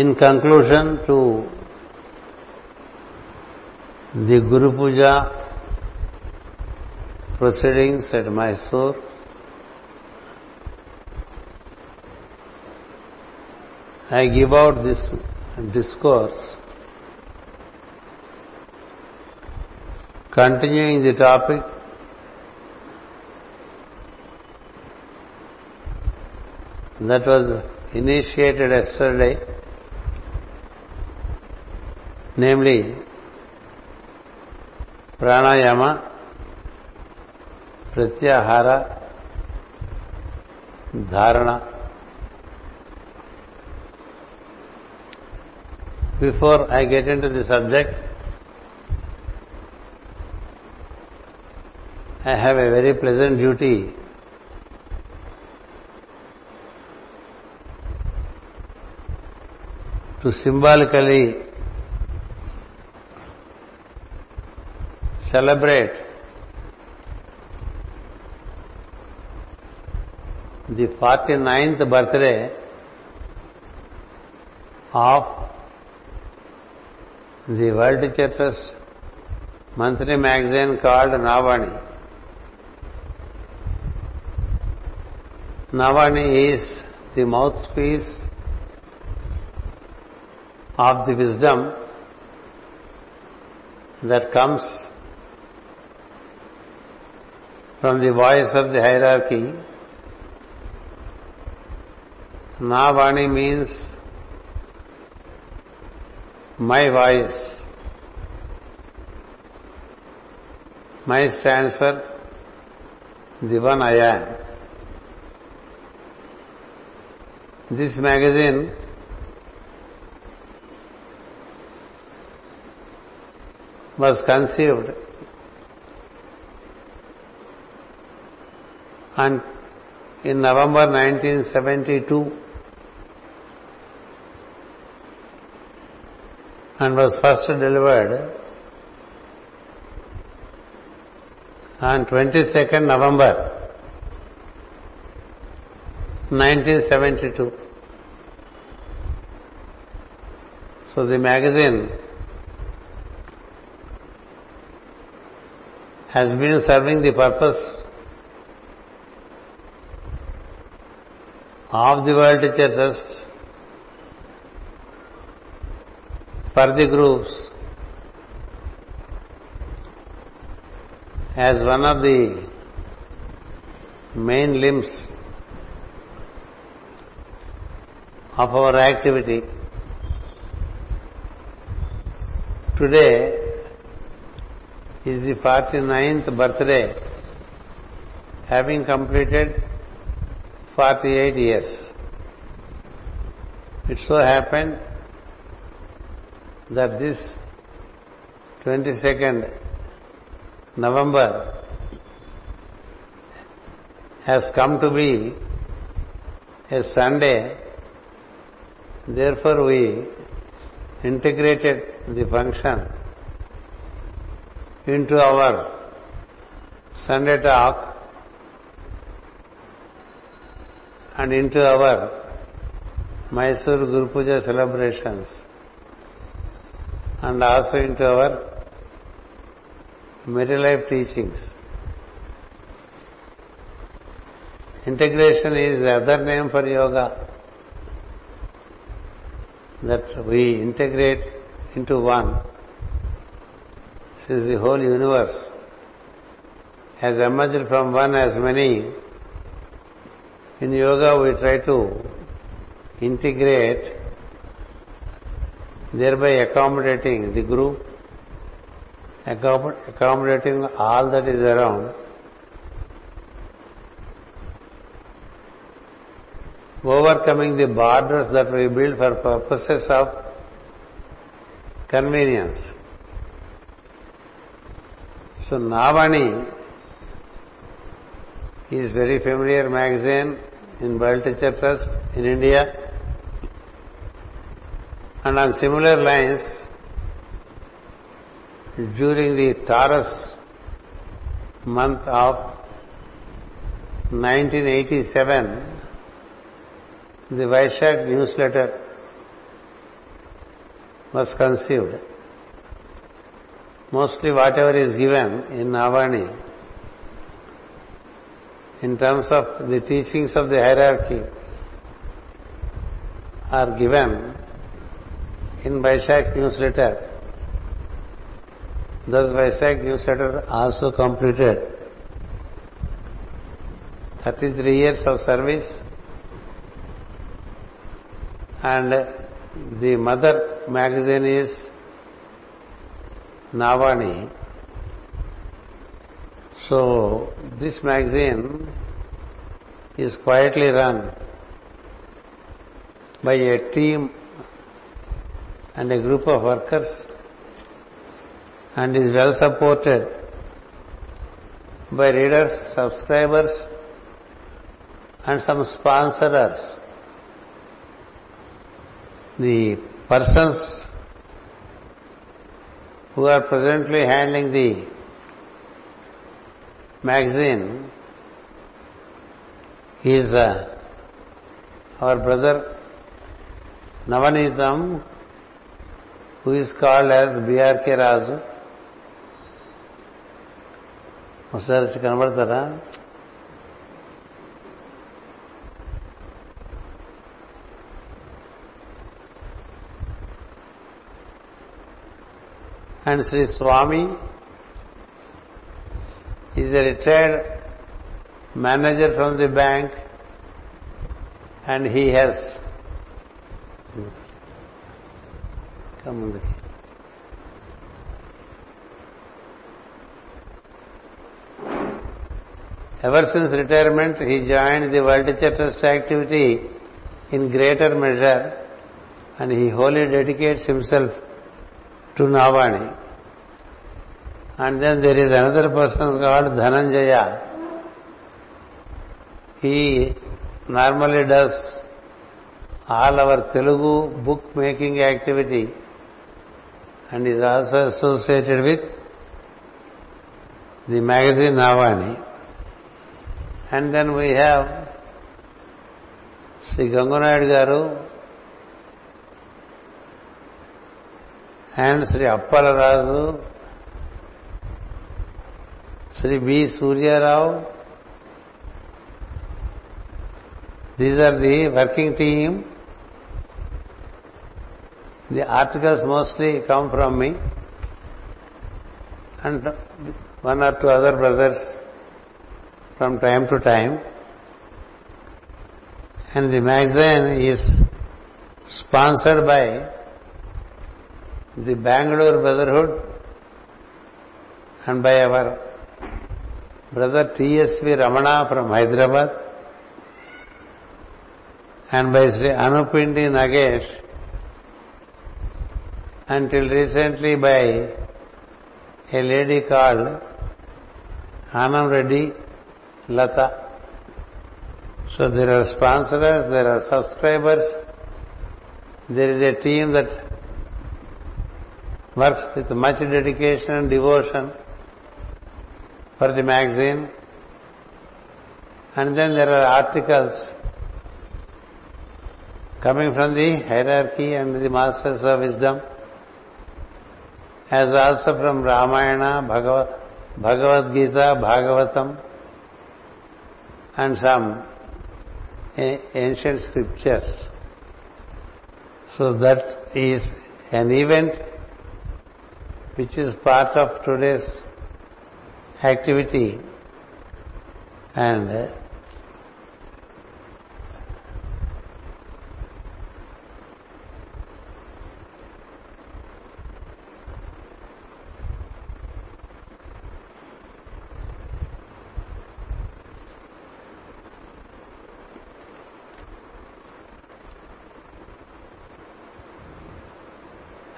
In conclusion to the Guru Puja proceedings at Mysore, I give out this discourse continuing the topic that was initiated yesterday, namely pranayama, pratyahara, dharana. Before I get into the subject, I have a very pleasant duty to symbolically celebrate the 49th birthday of the World Trust monthly magazine called Navani. Navani is the mouthpiece of the wisdom that comes from the voice of the hierarchy. Navani means my voice. My stands for the one I am. This magazine was conceived and in November 1972 and was first delivered on 22nd November 1972. So the magazine has been serving the purpose of the World Teacher Trust for the groups as one of the main limbs of our activity. Today is the 49th birthday, having completed 48 years. It so happened that this 22nd November has come to be a Sunday. Therefore, we integrated the function into our Sunday talk and into our Mysore Guru Puja celebrations and also into our middle life teachings. Integration is the other name for yoga. That we integrate into one. Since the whole universe has emerged from one as many, in yoga we try to integrate, thereby accommodating the group, accommodating all that is around, overcoming the borders that we build for purposes of convenience. So Navani is very familiar magazine in World Trust in India. And on similar lines, during the Taurus month of 1987, the Vaishak newsletter was conceived. Mostly whatever is given in Navani, in terms of the teachings of the hierarchy, are given in Vaishak newsletter. Thus Vaishak newsletter also completed 33 years of service and the mother magazine is Navani. So this magazine is quietly run by a team and a group of workers and is well supported by readers, subscribers and some sponsors. The persons who are presently handling the magazine is uh, our brother Navanitam who is called as B R K Raju ఒకసారి వచ్చి కనబడతారా and Sri Swami is a retired manager from the bank and he has come on the Ever since retirement, he joined the World Trust activity in greater measure and he wholly dedicates himself to Navani. And then there is another person called Dhananjaya. He normally does all our Telugu book making activity and is also associated with the magazine Navani. And then we have Sri Gangunayad Garu and Sri Appalarazu, Sri B. Surya Rao. These are the working team. The articles mostly come from me and one or two other brothers from time to time. And the magazine is sponsored by the Bangalore Brotherhood and by brother T.S.V. Ramana from Hyderabad and by Sri Anupindi Nagesh until recently by a lady called Anam Reddy Lata. So there are sponsors, there are subscribers, there is a team that works with much dedication and devotion for the magazine. And then there are articles coming from the hierarchy and the masters of wisdom, as also from Ramayana, Bhagavad Gita, Bhagavatam, and some ancient scriptures. So that is an event which is part of today's activity. And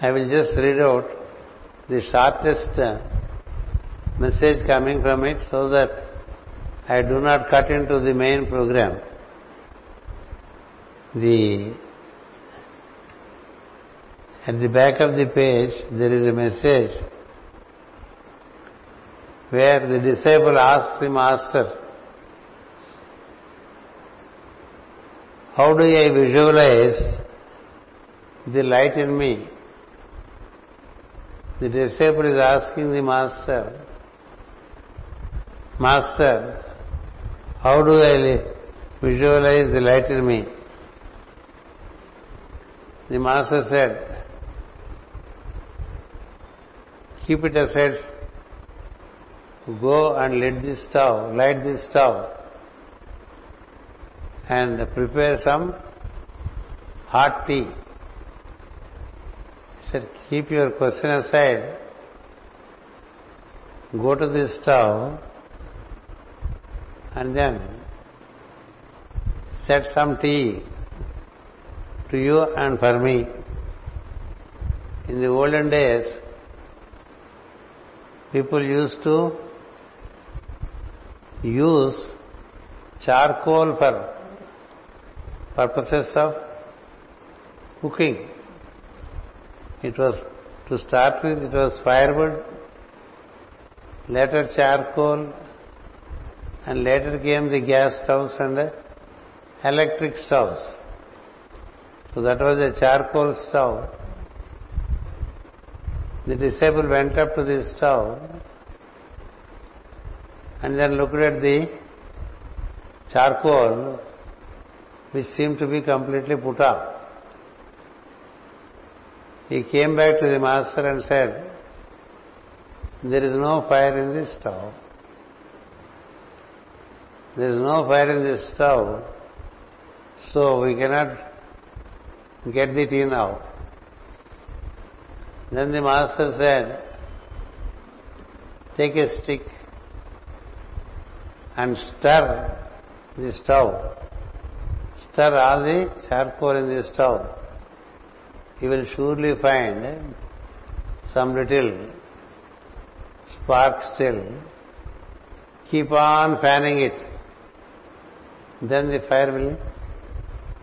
I will just read out the shortest uh, message coming from it so that I do not cut into the main program. The at the back of the page there is a message where the disciple asks the master, How do I visualize the light in me The disciple is asking the master, Master, how do I visualize the light in me? The master said, keep it aside, go and light the stove, light the stove and prepare some hot tea. He said, keep your question aside, go to the stove and then set some tea to you and for me. In the olden days, people used to use charcoal for purposes of cooking. It was, to start with, it was firewood, later charcoal, and later came the gas stoves and the electric stoves. So that was a charcoal stove. The disciple went up to the stove and then looked at the charcoal which seemed to be completely put off. He came back to the master and said, There is no fire in this stove. There is no fire in this stove, so we cannot get the tea now. Then the master said, Take a stick and stir the stove. Stir all the charcoal in the stove. You will surely find some little spark still. Keep on fanning it then the fire will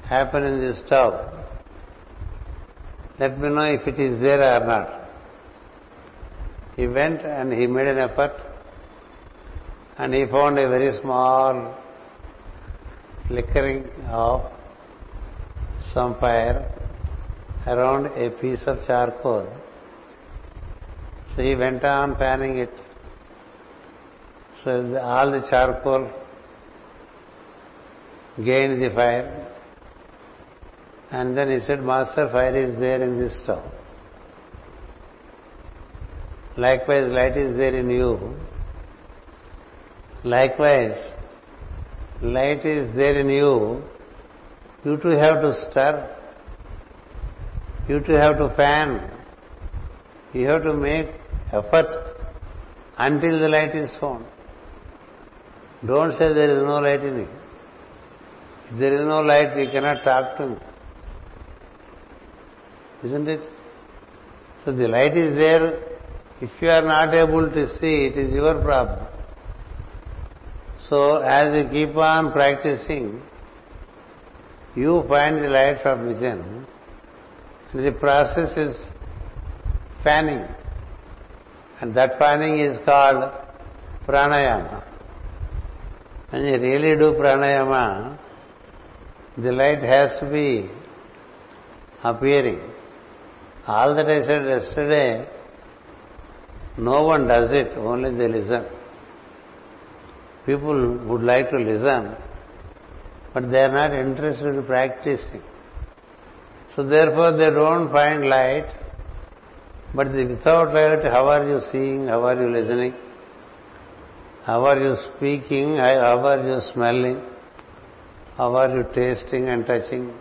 happen in the stove. Let me know if it is there or not. He went and he made an effort and he found a very small flickering of some fire around a piece of charcoal. So he went on panning it. So all the charcoal gained the fire. And then he said, Master, fire is there in this stove. Likewise, light is there in you. Likewise, light is there in you. You too have to stir. You too have to fan. You have to make effort until the light is found. Don't say there is no light in it. If there is no light, we cannot talk to him. Isn't it? So the light is there. If you are not able to see, it is your problem. So as you keep on practicing, you find the light from within. The process is fanning. And that fanning is called pranayama. When you really do pranayama, the light has to be appearing. All that I said yesterday, no one does it, only they listen. People would like to listen, but they are not interested in practicing. So therefore they don't find light, but without light, how are you seeing, how are you listening, how are you speaking, how are you smelling, how are you tasting and touching?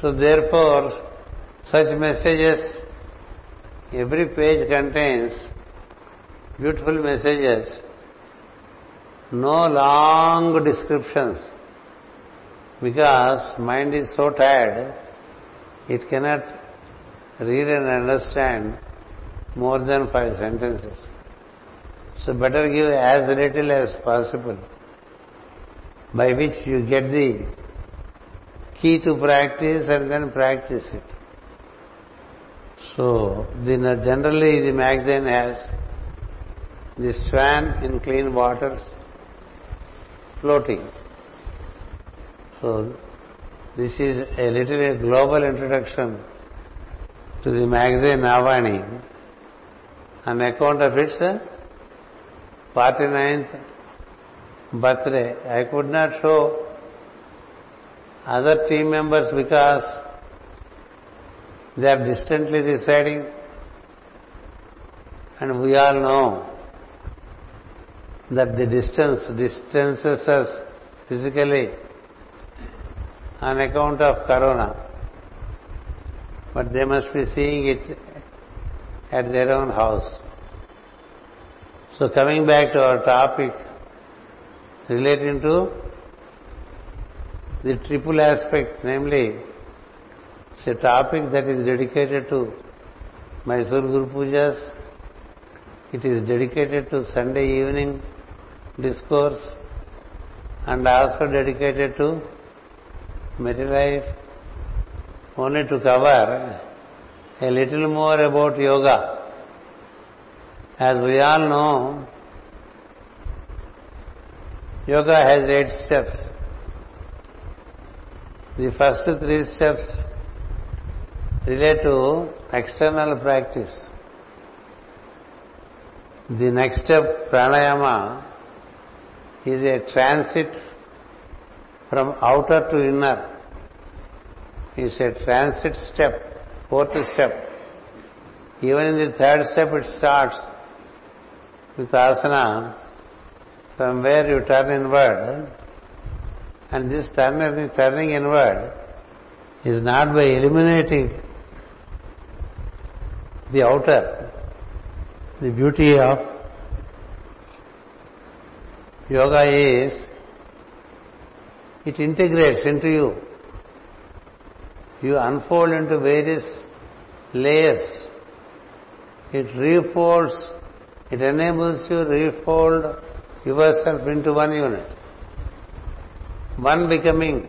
So therefore, such messages, every page contains beautiful messages, no long descriptions, because mind is so tired, it cannot read and understand more than five sentences. So better give as little as possible by which you get the key to practice and then practice it. So, the, generally the magazine has the swan in clean waters floating. So, this is a little a global introduction to the magazine Navani on account of its uh, 49th birthday. I could not show other team members because they are distantly residing. And we all know that the distance distances us physically on account of corona. But they must be seeing it at their own house. So coming back to our topic relating to the triple aspect namely it's a topic that is dedicated to Mysore Guru Pujas it is dedicated to Sunday evening discourse and also dedicated to life only to cover a little more about yoga. As we all know, yoga has eight steps. The first three steps relate to external practice. The next step, pranayama, is a transit from outer to inner. It's a transit step, fourth step. Even in the third step it starts with asana from where you turn inward and this turning, turning inward is not by eliminating the outer. The beauty of yoga is it integrates into you. You unfold into various layers. It refolds, it enables you to refold yourself into one unit. One becoming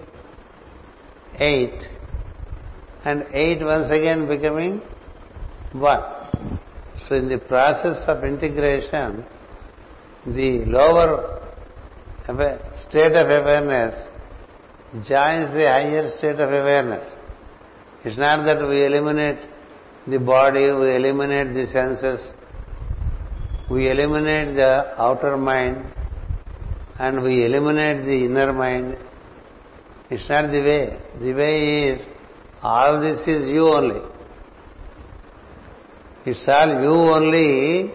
eight, and eight once again becoming one. So in the process of integration, the lower state of awareness joins the higher state of awareness. It's not that we eliminate the body, we eliminate the senses, we eliminate the outer mind, and we eliminate the inner mind. It's not the way. The way is all this is you only. It's all you only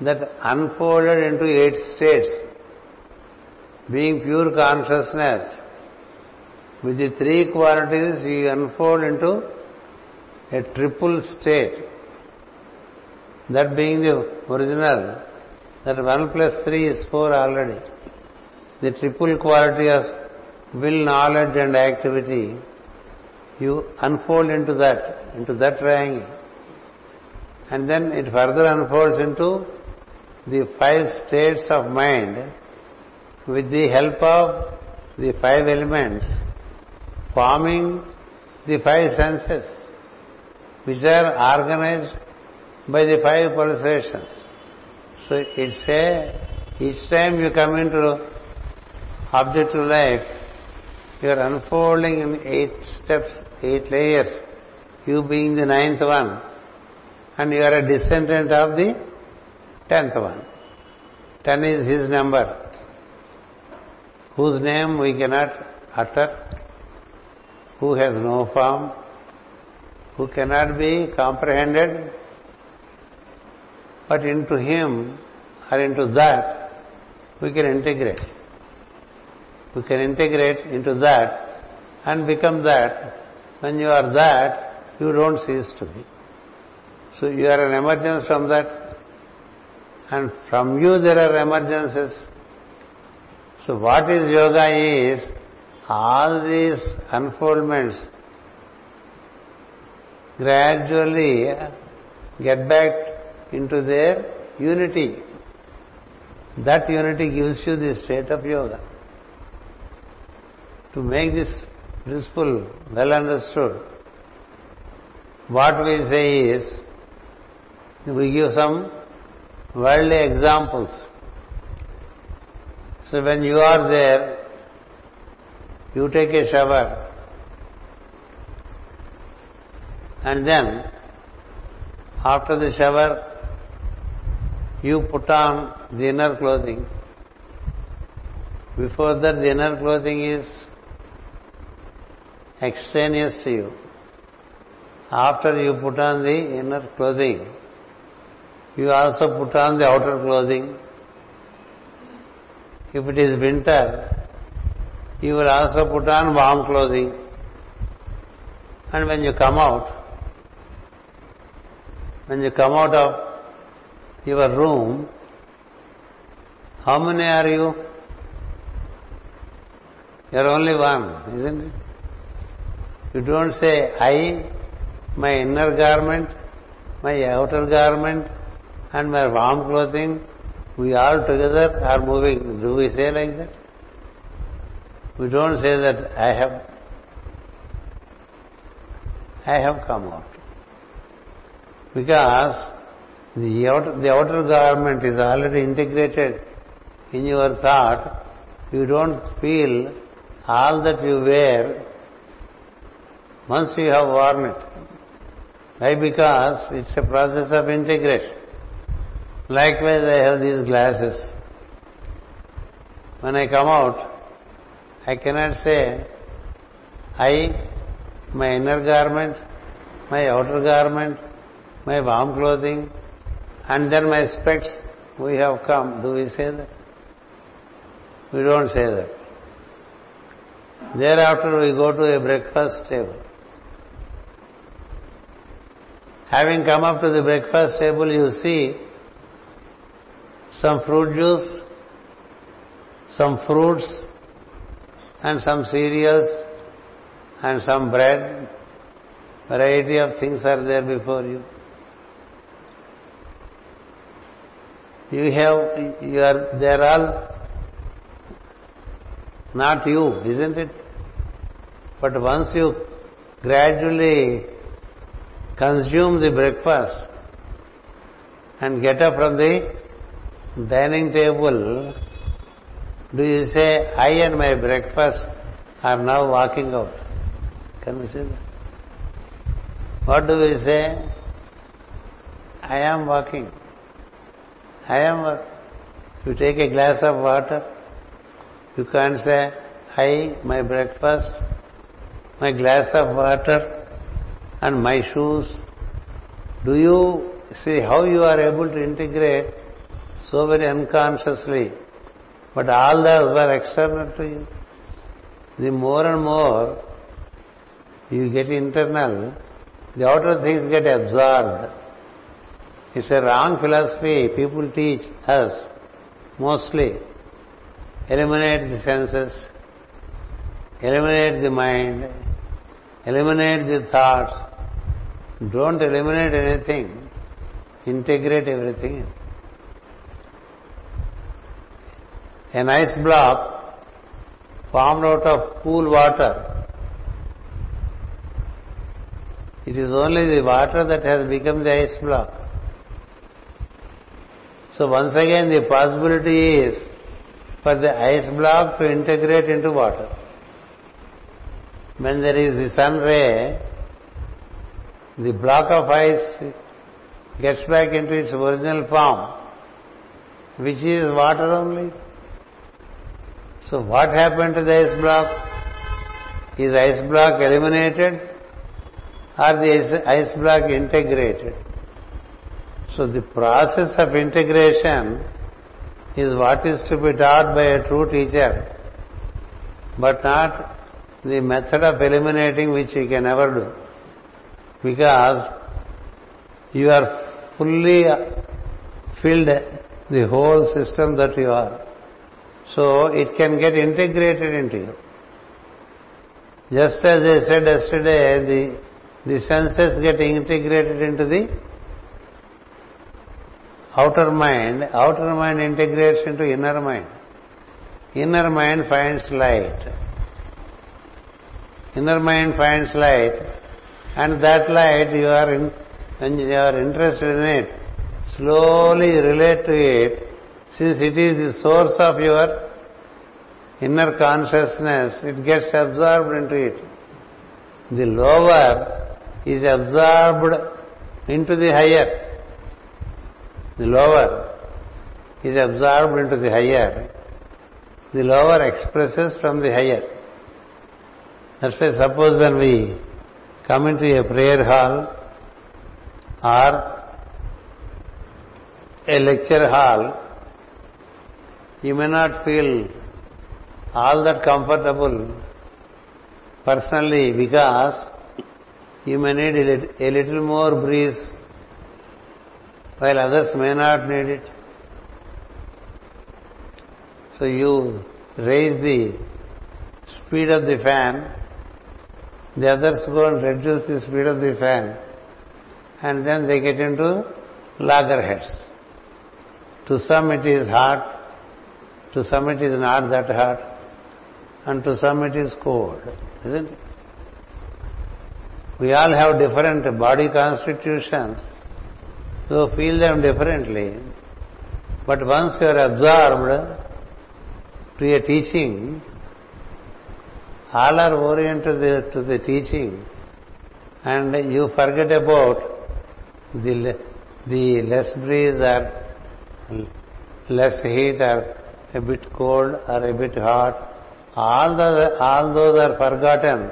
that unfolded into eight states. Being pure consciousness, with the three qualities, you unfold into a triple state. That being the original, that 1 plus 3 is 4 already. The triple quality of will, knowledge and activity, you unfold into that, into that triangle. And then it further unfolds into the five states of mind with the help of the five elements forming the five senses, which are organized by the five pulsations. So it's a, each time you come into objective life, you are unfolding in eight steps, eight layers, you being the ninth one, and you are a descendant of the tenth one. Ten is his number, whose name we cannot utter, who has no form, who cannot be comprehended, but into him or into that we can integrate. We can integrate into that and become that. When you are that, you don't cease to be. So you are an emergence from that, and from you there are emergences. So what is yoga is all these unfoldments gradually get back into their unity. That unity gives you the state of yoga. To make this principle well understood, what we say is, we give some worldly examples. So when you are there, you take a shower and then after the shower you put on the inner clothing. Before that, the inner clothing is extraneous to you. After you put on the inner clothing, you also put on the outer clothing. If it is winter, you will also put on warm clothing. And when you come out, when you come out of your room, how many are you? You're only one, isn't it? You don't say, I, my inner garment, my outer garment, and my warm clothing, we all together are moving. Do we say like that? We don't say that I have I have come out. Because the outer, garment is already integrated in your thought. You don't feel all that you wear once you have worn it. Why? Because it's a process of integration. Likewise, I have these glasses. When I come out, I cannot say, I, my inner garment, my outer garment, my warm clothing, and then my specs, we have come. Do we say that? We don't say that. Thereafter, we go to a breakfast table. Having come up to the breakfast table, you see some fruit juice, some fruits, and some cereals, and some bread. Variety of things are there before you. You have, you are, they are all not you, isn't it? But once you gradually consume the breakfast and get up from the dining table, do you say, I and my breakfast are now walking out? Can we say that? What do we say? I am uh, you take a glass of water, you can't say, I, my breakfast, my glass of water, and my shoes. Do you see how you are able to integrate so very unconsciously? But all those were external to you. The more and more you get internal, the outer things get absorbed. It's a wrong philosophy people teach us mostly. Eliminate the senses, eliminate the mind, eliminate the thoughts, don't eliminate anything, integrate everything. An ice block formed out of cool water. It is only the water that has become the ice block. So once again the possibility is for the ice block to integrate into water. When there is the sun ray, the block of ice gets back into its original form, which is water only. So what happened to the ice block? Is ice block eliminated or the ice block integrated? So the process of integration is what is to be taught by a true teacher, but not the method of eliminating which you can never do because you are fully filled the whole system that you are. So it can get integrated into you. Just as I said yesterday, the, the senses get integrated into the outer mind, outer mind integrates into inner mind. Inner mind finds light. Inner mind finds light and that light you are in, when you are interested in it, slowly relate to it, since it is the source of your inner consciousness, it gets absorbed into it. The lower is absorbed into the higher. The lower is absorbed into the higher, the lower expresses from the higher. That's why suppose when we come into a prayer hall or a lecture hall, you may not feel all that comfortable personally because you may need a little more breeze while others may not need it. So you raise the speed of the fan, the others go and reduce the speed of the fan, and then they get into loggerheads. To some it is hot, to some it is not that hot, and to some it is cold, isn't it? We all have different body constitutions, so feel them differently. But once you are absorbed to a teaching, all are oriented to the teaching, and you forget about the, the less breeze or less heat or a bit cold or a bit hot. All, the, all those are forgotten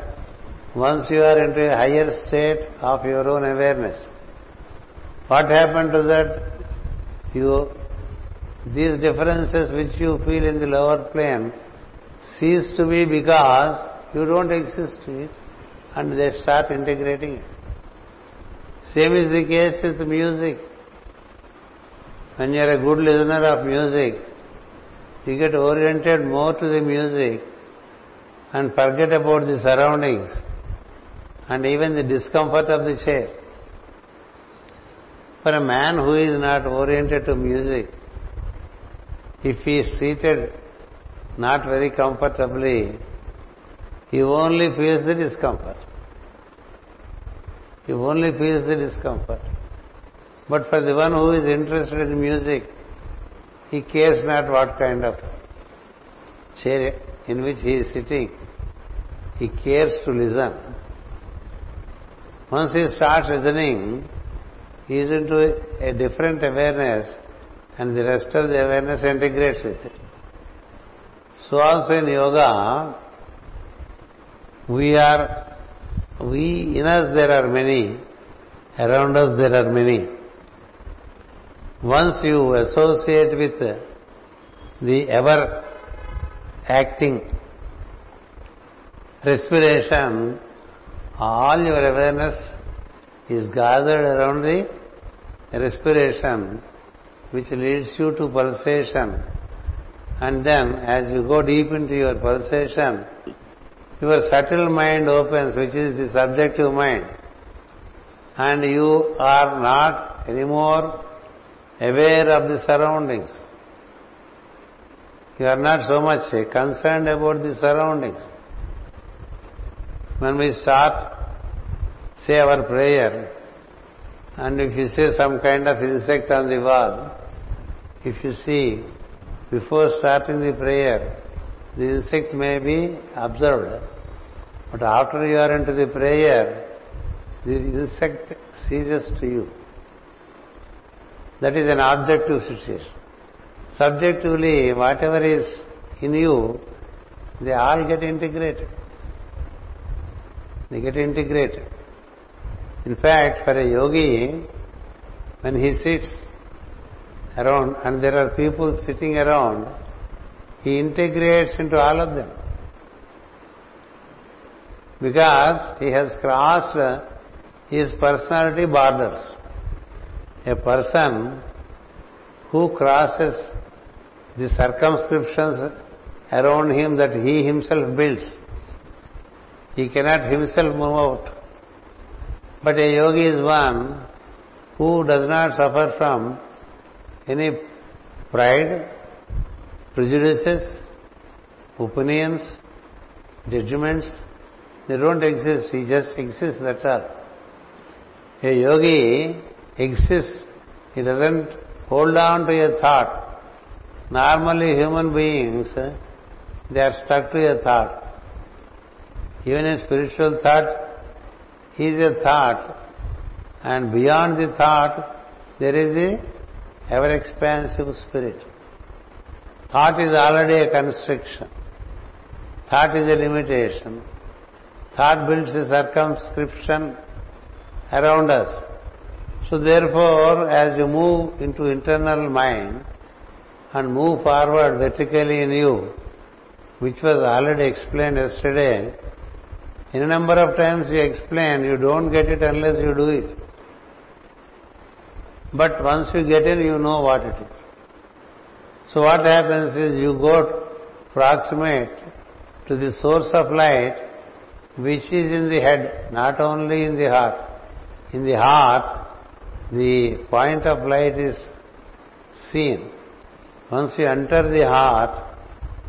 once you are into a higher state of your own awareness. What happened to that? You, these differences which you feel in the lower plane cease to be because you don't exist to it and they start integrating it. Same is the case with music. When you are a good listener of music, you get oriented more to the music and forget about the surroundings and even the discomfort of the chair. For a man who is not oriented to music, if he is seated not very comfortably, he only feels the discomfort. He only feels the discomfort. But for the one who is interested in music, he cares not what kind of chair in which he is sitting. He cares to listen. Once he starts listening, he is into a different awareness and the rest of the awareness integrates with it. So in yoga, we are, we, in us there are many, around us there are many. Once you associate with the ever acting respiration, all your awareness is gathered around the respiration which leads you to pulsation. And then as you go deep into your pulsation, your subtle mind opens, which is the subjective mind. And you are not anymore aware of the surroundings. You are not so much concerned about the surroundings. When we start, say our prayer, and if you see some kind of insect on the wall, if you see, before starting the prayer, the insect may be observed. But after you are into the prayer, the insect ceases to you. That is an objective situation. Subjectively, whatever is in you, they all get integrated. They get integrated. In fact, for a yogi, when he sits around and there are people sitting around, he integrates into all of them. Because he has crossed his personality borders a person who crosses the circumscriptions around him that he himself builds. He cannot himself move out. But a yogi is one who does not suffer from any pride, prejudices, opinions, judgments. They don't exist. He just exists, that's all. A yogi exists. He doesn't hold on to a thought. Normally human beings, they are stuck to a thought. Even a spiritual thought is a thought and beyond the thought there is the ever expansive spirit. Thought is already a constriction. Thought is a limitation. Thought builds a circumscription around us. So therefore, as you move into internal mind and move forward vertically in you, which was already explained yesterday, in a number of times you explain, you don't get it unless you do it. But once you get in, you know what it is. So what happens is you go proximate to the source of light which is in the head, not only in the heart. In the heart, the point of light is seen. Once you enter the heart,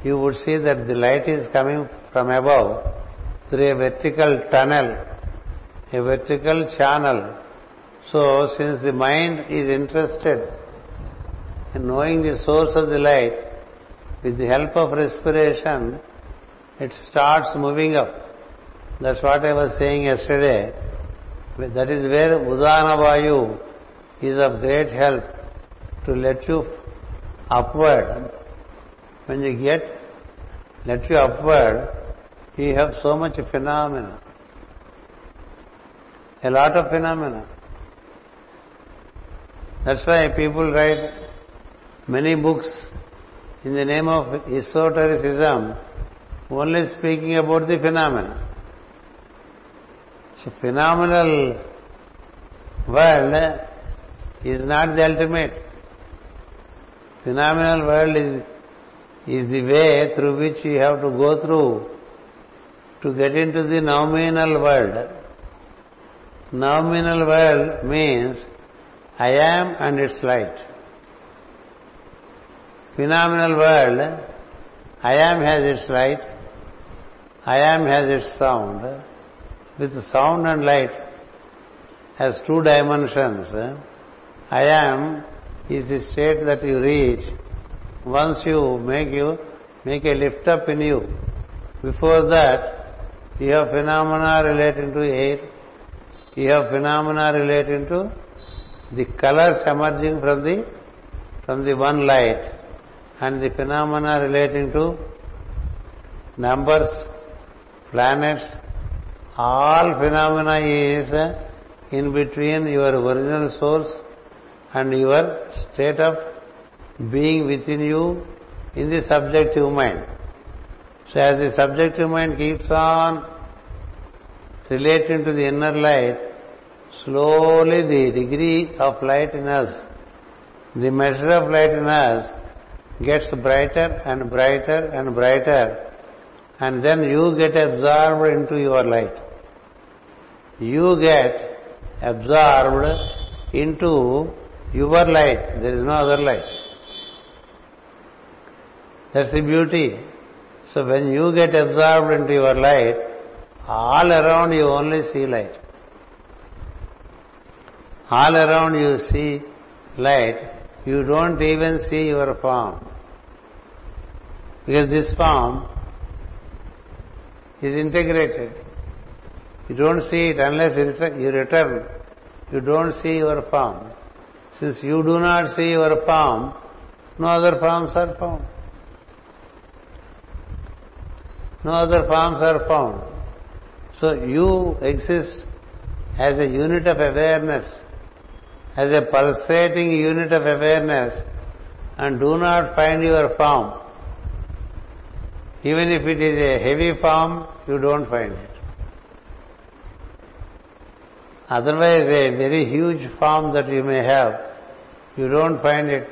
you would see that the light is coming from above through a vertical tunnel, a vertical channel. So, since the mind is interested in knowing the source of the light, with the help of respiration, it starts moving up. That's what I was saying yesterday. That is where Udana Vayu is of great help to let you upward. When you get let you upward, you have so much phenomena. A lot of phenomena. That's why people write many books in the name of esotericism, only speaking about the phenomena. So phenomenal world is not the ultimate. Phenomenal world is, is the way through which you have to go through to get into the nominal world. Nominal world means I am and its light. Phenomenal world, I am has its light, I am has its sound. With sound and light has two dimensions. I am is the state that you reach once you make you make a lift up in you. Before that, you have phenomena relating to air, you have phenomena relating to the colors emerging from the from the one light and the phenomena relating to numbers, planets, all phenomena is uh, in between your original source and your state of being within you in the subjective mind. So as the subjective mind keeps on relating to the inner light, slowly the degree of light in us, the measure of light in us gets brighter and brighter and brighter and then you get absorbed into your light. You get absorbed into your light. There is no other light. That's the beauty. So when you get absorbed into your light, all around you only see light. All around you see light. You don't even see your form. Because this form is integrated. You don't see it unless you return. You don't see your form. Since you do not see your form, no other forms are found. No other forms are found. So you exist as a unit of awareness, as a pulsating unit of awareness, and do not find your form. Even if it is a heavy form, you don't find it. Otherwise, a very huge form that you may have, you don't find it.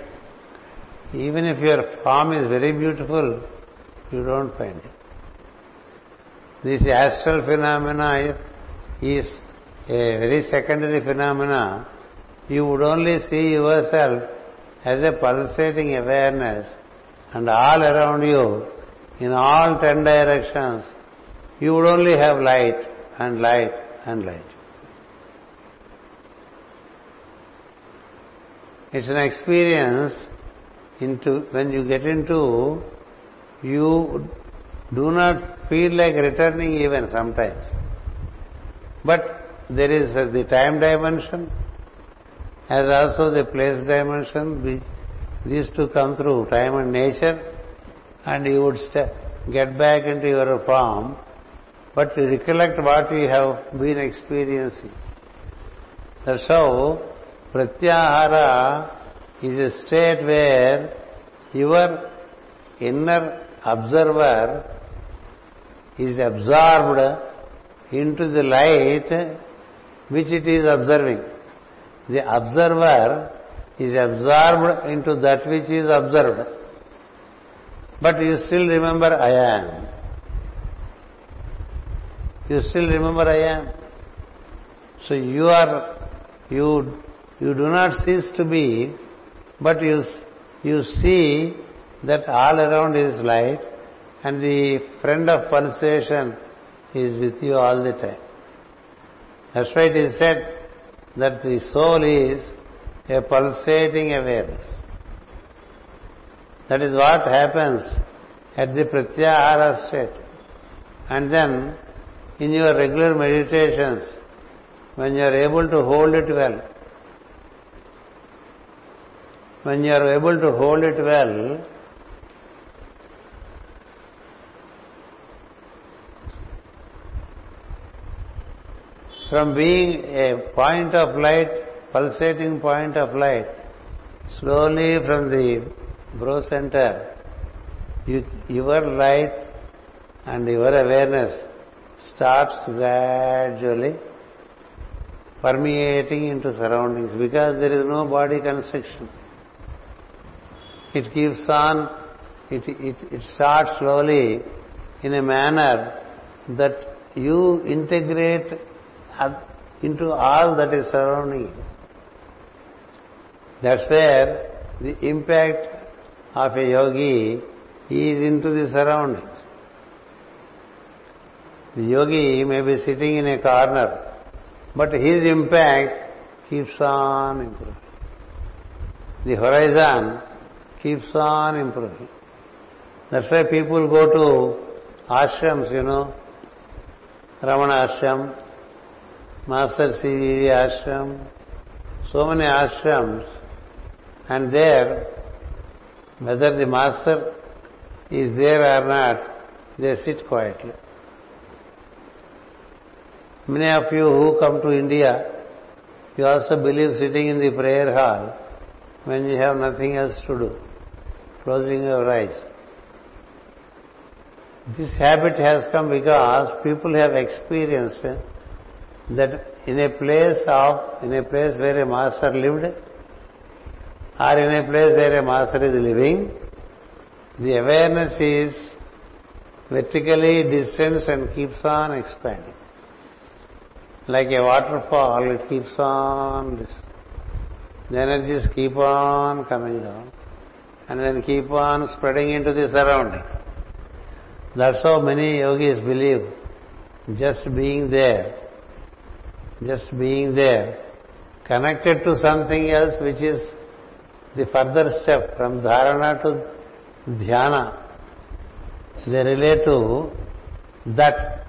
Even if your form is very beautiful, you don't find it. This astral phenomena is, is a very secondary phenomena. You would only see yourself as a pulsating awareness and all around you, in all ten directions, you would only have light and light and light. It's an experience into when you get into you do not feel like returning even sometimes. But there is the time dimension, as also the place dimension, these two come through time and nature, and you would get back into your form, but you recollect what you have been experiencing. How Pratyahara is a state where your inner observer is absorbed into the light which it is observing. The observer is absorbed into that which is observed. But you still remember I am. You still remember I am. So you are, you, you do not cease to be, but you, you see that all around is light and the friend of pulsation is with you all the time. That's why it is said that the soul is a pulsating awareness. That is what happens at the pratyahara state. And then in your regular meditations, when you are able to hold it well, when you are able to hold it well, from being a point of light, pulsating point of light, slowly from the brow center, you, your light and your awareness starts gradually permeating into surroundings because there is no body construction. It keeps on, it, it, it starts slowly in a manner that you integrate into all that is surrounding you. That's where the impact of a yogi is into the surroundings. The yogi may be sitting in a corner, but his impact keeps on improving. The horizon keeps on improving. That's why people go to ashrams, you know, Ramana ashram, Master C.V.V. ashram, so many ashrams, and there, whether the master is there or not, they sit quietly. Many of you who come to India, you also believe sitting in the prayer hall when you have nothing else to do, closing your eyes. This habit has come because people have experienced that in a place of in a place where a master lived or in a place where a master is living the awareness is vertically descends and keeps on expanding. Like a waterfall it keeps on the energies keep on coming down and then keep on spreading into the surrounding. That's how many yogis believe just being there just being there, connected to something else which is the further step from dharana to dhyana. They relate to that.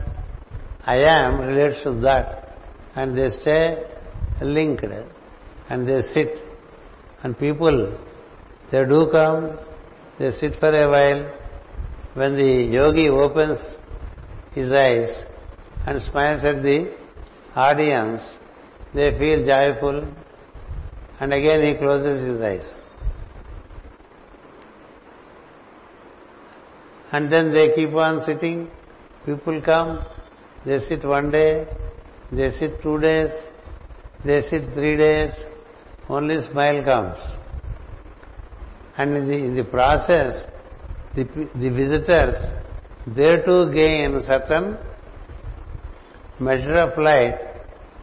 I am relates to that. And they stay linked. And they sit. And people, they do come, they sit for a while. When the yogi opens his eyes and smiles at the audience, they feel joyful and again he closes his eyes. And then they keep on sitting. People come, they sit one day, they sit two days, they sit three days, only smile comes. And in the, process, the, the visitors, they too gain certain measure of light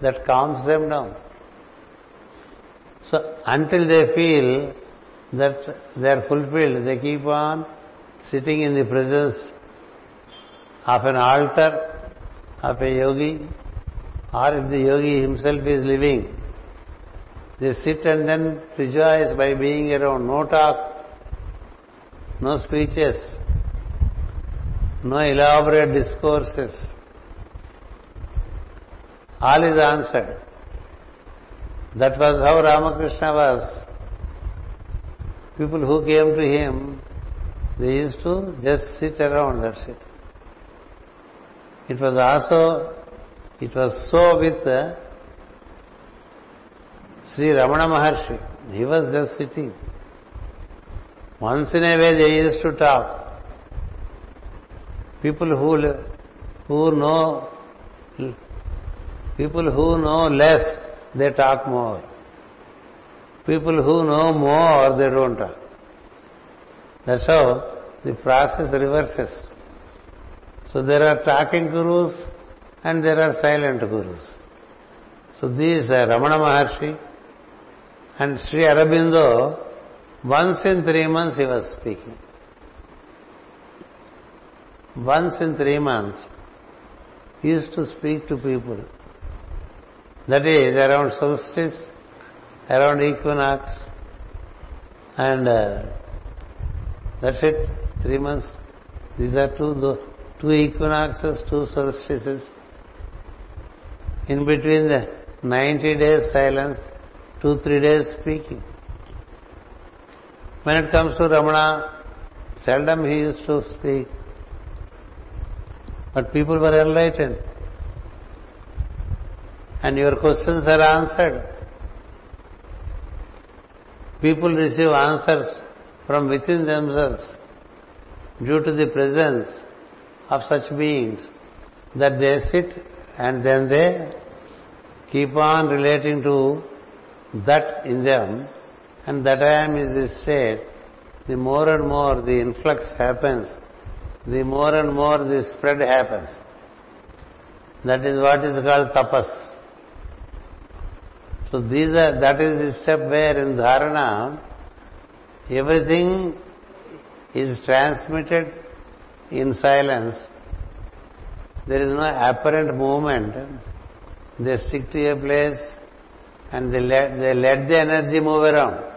that calms them down. So until they feel that they are fulfilled, they keep on sitting in the presence of an altar of a yogi, or if the yogi himself is living, they sit and then rejoice by being around. No talk, no speeches, no elaborate discourses all is answered. That was how Ramakrishna was. People who came to him, they used to just sit around, that's it. It was also, it was so with uh, Sri Ramana Maharshi. He was just sitting. Once in a way they used to talk. People who, who know, people who know less, they talk more. People who know more, they don't talk. That's how the process reverses. So there are talking gurus and there are silent gurus. So these are Ramana Maharshi and Sri Aurobindo, once in three months he was speaking. Once in three months, he used to speak to people. That is around solstice, around equinox, and uh, that's it. Three months. These are two two equinoxes, two solstices. In between the 90 days silence, two, three days speaking. When it comes to Ramana, seldom he used to speak. But people were enlightened. And your questions are answered. People receive answers from within themselves due to the presence of such beings that they sit and then they keep on relating to that in them and that I am is the state, the more and more the influx happens, the more and more the spread happens. That is what is called tapas. So these are, that is the step where in dharana, everything is transmitted in silence. There is no apparent movement. They stick to a place and they let, they let the energy move around.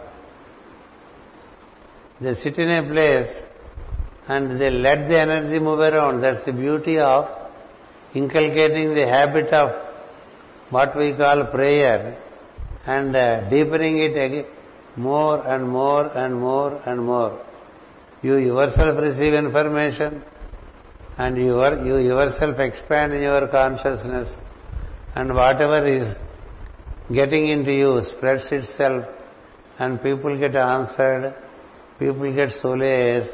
They sit in a place and they let the energy move around. That's the beauty of inculcating the habit of what we call prayer and uh, deepening it more and more and more and more. You yourself receive information and you, you yourself expand in your consciousness and whatever is getting into you spreads itself and people get answered people get solace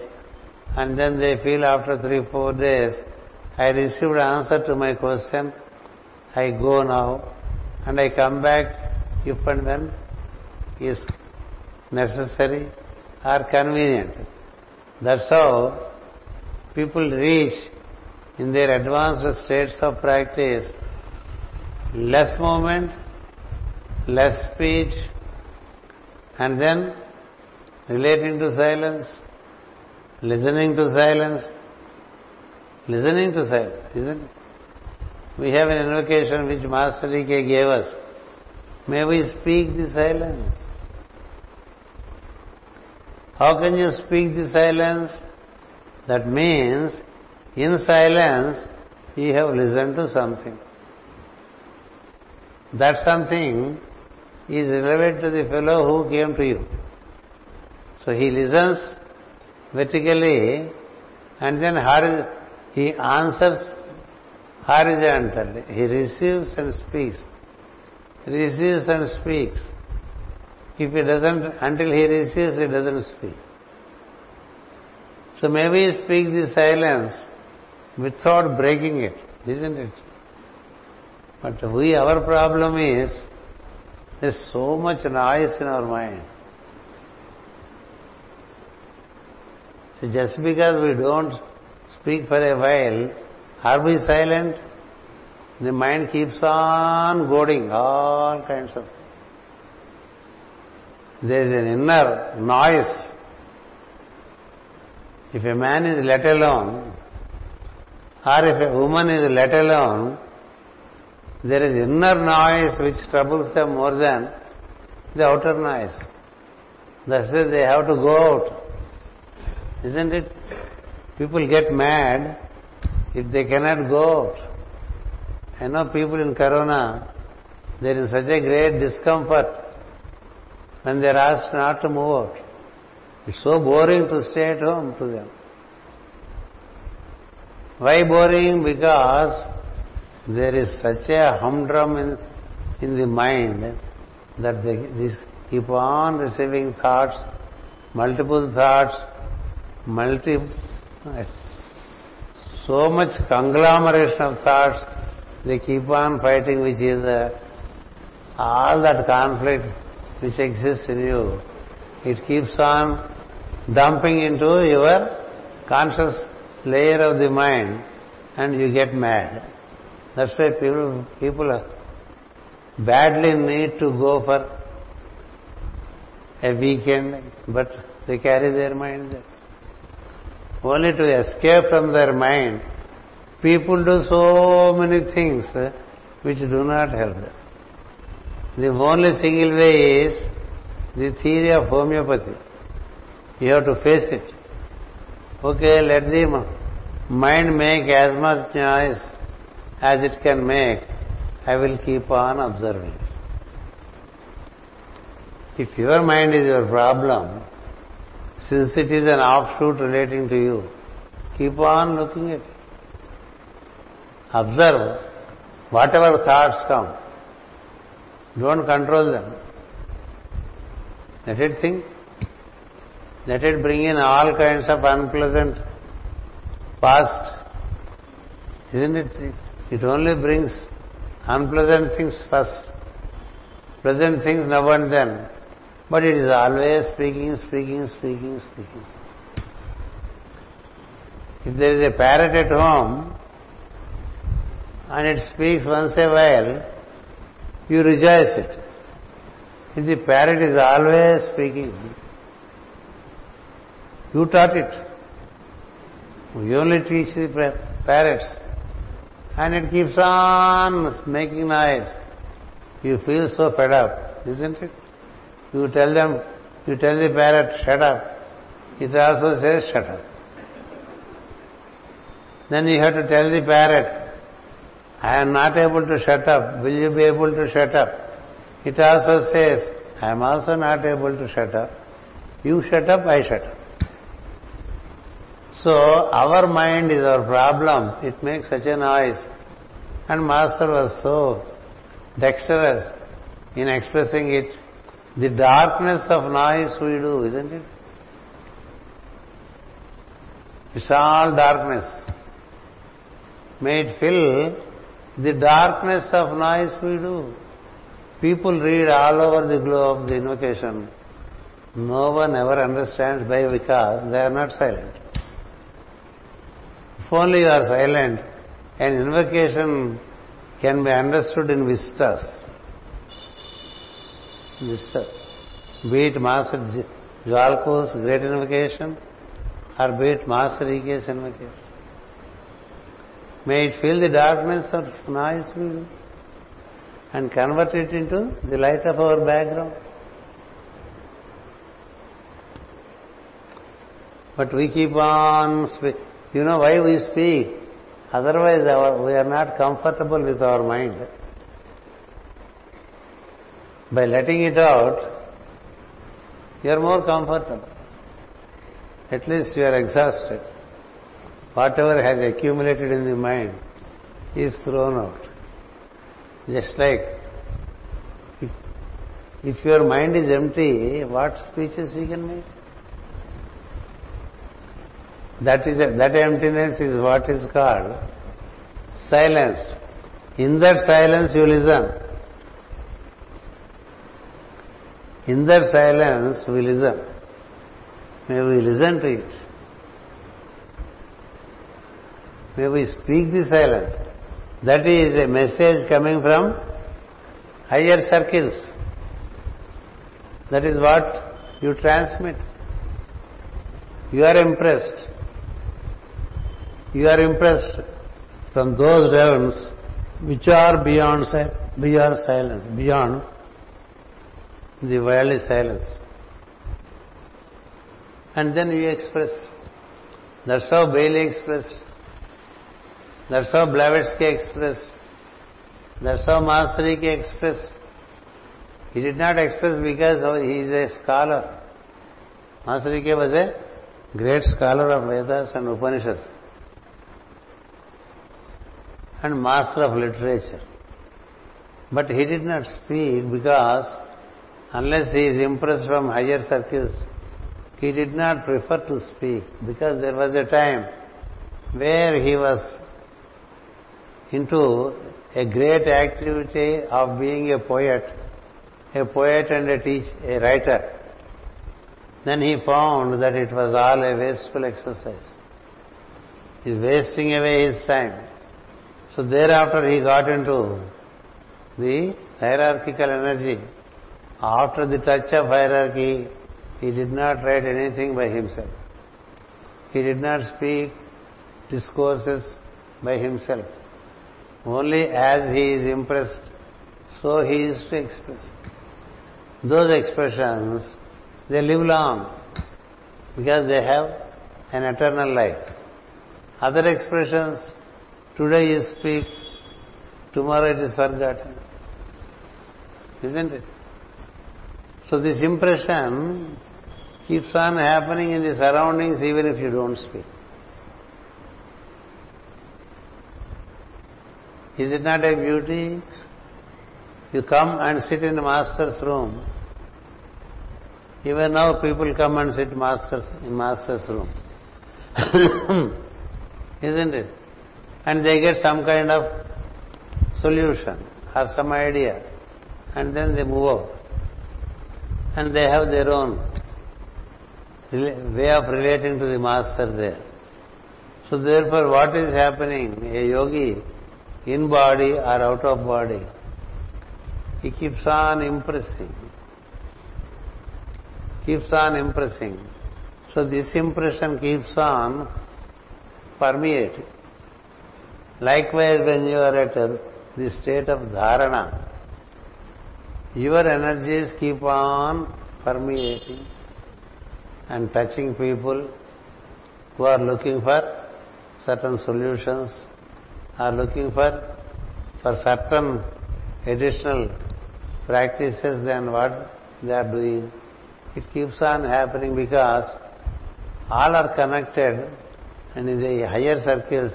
and then they feel after three, four days, I received answer to my question, I go now and I come back if and when is necessary or convenient. That's how people reach in their advanced states of practice less movement, less speech, and then relating to silence, listening to silence, listening to silence, isn't it? We have an invocation which Master D.K. gave us. May we speak the silence. How can you speak the silence? That means in silence you have listened to something. That something is relevant to the fellow who came to you. So he listens vertically and then he answers horizontally. He receives and speaks. Receives and speaks. If he doesn't, until he receives, he doesn't speak. So may we speak the silence without breaking it, isn't it? But we, our problem is, there's so much noise in our mind. So just because we don't speak for a while, are we silent? The mind keeps on goading all kinds of. There is an inner noise. If a man is let alone, or if a woman is let alone, there is inner noise which troubles them more than the outer noise. That's why they have to go out. Isn't it? People get mad if they cannot go out. I know people in Corona, There is such a great discomfort when they are asked not to move out. It's so boring to stay at home to them. Why boring? Because there is such a humdrum in, in the mind that they, they keep on receiving thoughts, multiple thoughts, multi, so much conglomeration of thoughts, they keep on fighting with each other. All that conflict which exists in you, it keeps on dumping into your conscious layer of the mind and you get mad. That's why people, people are badly need to go for a weekend, but they carry their mind. Only to escape from their mind, people do so many things eh, which do not help them. The only single way is the theory of homeopathy. You have to face it. Okay, let the mind make as much noise as it can make. I will keep on observing. If your mind is your problem, since it is an offshoot relating to you, keep on looking at it. Observe whatever thoughts come. Don't control them. Let it think. Let it bring in all kinds of unpleasant past. Isn't it? It only brings unpleasant things first. Pleasant things now and then. But it is always speaking, speaking, speaking, speaking. If there is a parrot at home and it speaks once a while, you rejoice it. If the parrot is always speaking, you taught it. You only teach the parrots. And it keeps on making noise. You feel so fed up, isn't it? You tell them, you tell the parrot, shut up. It also says, shut up. Then you have to tell the parrot, I am not able to shut up. Will you be able to shut up? It also says, I am also not able to shut up. You shut up, I shut up. So our mind is our problem. It makes such a noise. And Master was so dexterous in expressing it. The darkness of noise we do, isn't it? It's all darkness. May it fill the darkness of noise we do. People read all over the globe the invocation. No one ever understands why because they are not silent. If only you are silent, an invocation can be understood in vistas. Vistas. Be it Master Djwhal Khul's great invocation or be it Master E.K.'s invocation. May it fill the darkness of noise and convert it into the light of our background. But we keep on speak. You know why we speak? Otherwise, we are not comfortable with our mind. By letting it out, you are more comfortable. At least you are exhausted whatever has accumulated in the mind is thrown out. Just like if, if your mind is empty, what speeches you can make? That is a, that emptiness is what is called silence. In that silence you listen. In that silence we listen. May we listen to May we speak the silence. That is a message coming from higher circles. That is what you transmit. You are impressed. You are impressed from those realms which are beyond, beyond silence, beyond the worldly silence. And then you express. That's how Bailey expressed. Blavatsky expressed. That's how Master E.K. expressed. He did not express because he is a scholar. Master E.K. was a great scholar of Vedas and Upanishads and master of literature. But he did not speak because unless he is impressed from higher circles, he did not prefer to speak because there was a time where he was into a great activity of being a poet, a poet and a teach, a writer. Then he found that it was all a wasteful exercise. He's wasting away his time. So thereafter he got into the hierarchical energy. After the touch of hierarchy, he did not write anything by himself. He did not speak discourses by himself. Only as he is impressed, so he is to express. Those expressions, they live long because they have an eternal life. Other expressions, Today you speak, tomorrow it is forgotten. Isn't it? So this impression keeps on happening in the surroundings even if you don't speak. Is it not a beauty? You come and sit in the master's room. Even now people come and sit masters in master's room. Isn't it? and they get some kind of solution or some idea and then they move out and they have their own way of relating to the master there. So therefore what is happening? A yogi in body or out of body, he keeps on impressing. Keeps on impressing. So this impression keeps on permeating. Likewise, when you are at the state of dharana, your energies keep on permeating and touching people who are looking for certain solutions, are looking for for certain additional practices than what they are doing. It keeps on happening because all are connected and in the higher circles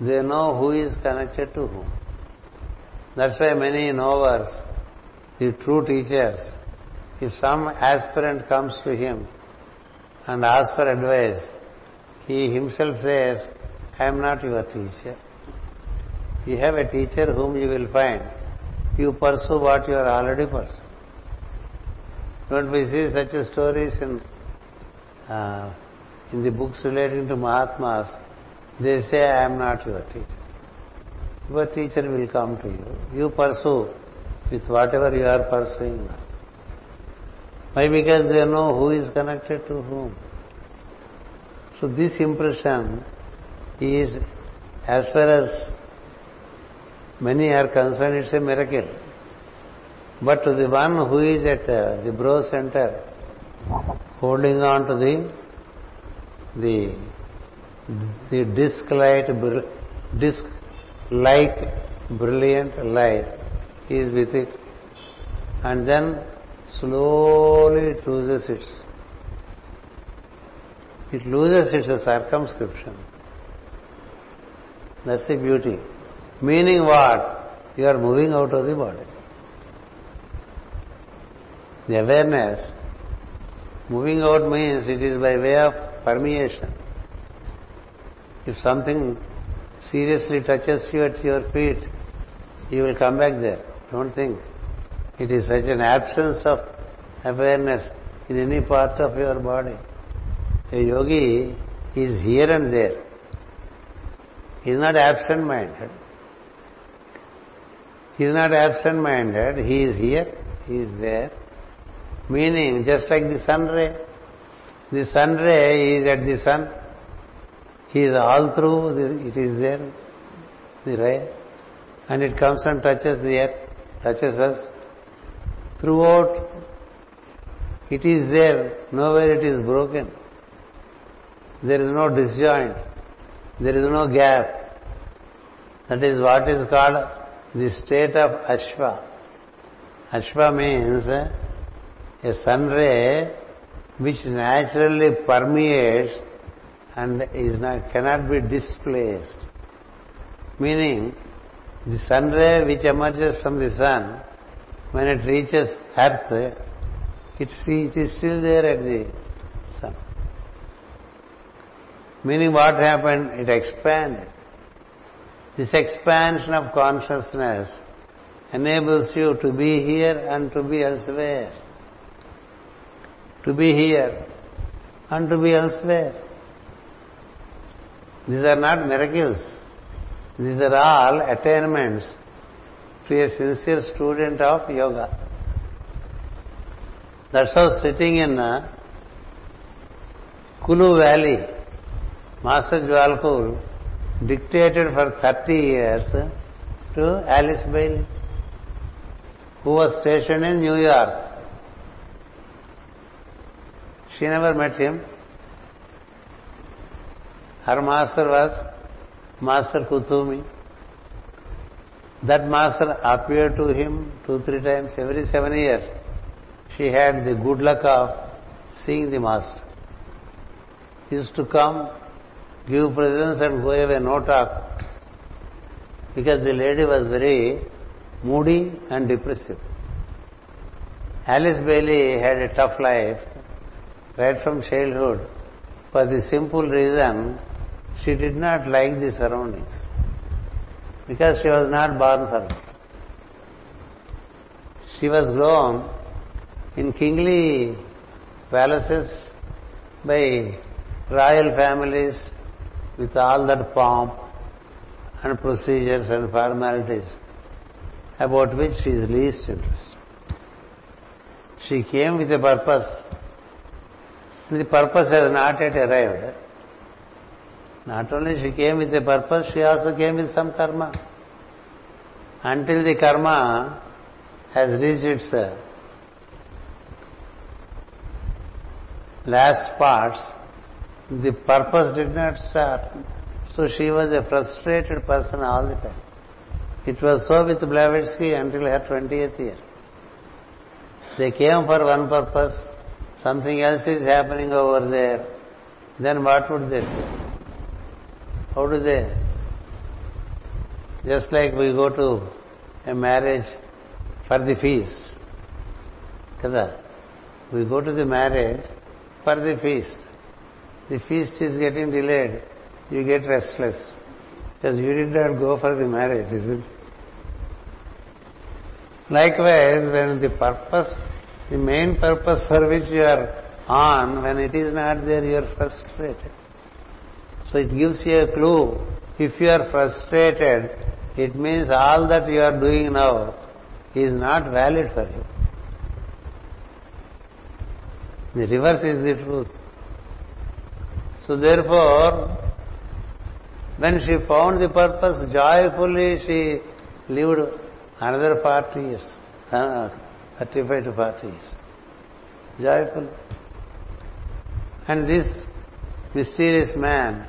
they know who is connected to whom. That's why many knowers, the true teachers, if some aspirant comes to him and asks for advice, he himself says, I am not your teacher. You have a teacher whom you will find. You pursue what you are already pursuing. Don't we see such stories in uh, in the books relating to Mahatmas? They say, I am not your teacher. Your teacher will come to you. You pursue with whatever you are pursuing. Why? Because they know who is connected to whom. So this impression is, as far as many are concerned, it's a miracle. But to the one who is at uh, the brow center, holding on to the the the disc light, disc like brilliant light is with it. And then slowly it loses its it loses its circumscription. That's the beauty meaning what you are moving out of the body the awareness moving out means it is by way of permeation if something seriously touches you at your feet, you will come back there. Don't think. It is such an absence of awareness in any part of your body. A yogi is here and there. He is not absent-minded. He is not absent-minded. He is here. He is there. Meaning, just like the sun ray. The sun ray is at the sun he is all through, it is there, the ray, and it comes and touches the earth, touches us. Throughout, it is there, nowhere it is broken. There is no disjoint, there is no gap. That is what is called the state of Ashva. Ashva means a sun ray which naturally permeates and is not, cannot be displaced. Meaning, the sun ray which emerges from the sun, when it reaches earth, it, it is still there at the sun. Meaning what happened? It expanded. This expansion of consciousness enables you to be here and to be elsewhere. To be here and to be elsewhere. These are not miracles. These are all attainments to a sincere student of yoga. That's how sitting in uh, Kulu Valley, Master Djwhal Khul dictated for 30 years to Alice Bailey, who was stationed in New York. She never met him. Her master was Master Kuthumi. That master appeared to him two, three times every seven years. She had the good luck of seeing the master. He used to come, give presents and go away, no talk. Because the lady was very moody and depressive. Alice Bailey had a tough life right from childhood for the simple reason she did not like the surroundings because she was not born for it. She was grown in kingly palaces by royal families with all that pomp and procedures and formalities about which she is least interested. She came with a purpose. The purpose has not yet arrived. Not only she came with a purpose, she also came with some karma. Until the karma has reached its uh, last parts, the purpose did not start. So she was a frustrated person all the time. It was so with Blavatsky until her 20th year. They came for one purpose, something else is happening over there. Then what would they do? How do they? Just like we go to a marriage for the feast. Kada? We go to the marriage for the feast. The feast is getting delayed. You get restless. Because you did not go for the marriage, is it? Likewise, when the purpose, the main purpose for which you are on, when it is not there, you are frustrated. So it gives you a clue. If you are frustrated, it means all that you are doing now is not valid for you. The reverse is the truth. So therefore, when she found the purpose, joyfully she lived another 40 years, uh, 35 to 40 years. Joyfully. And this mysterious man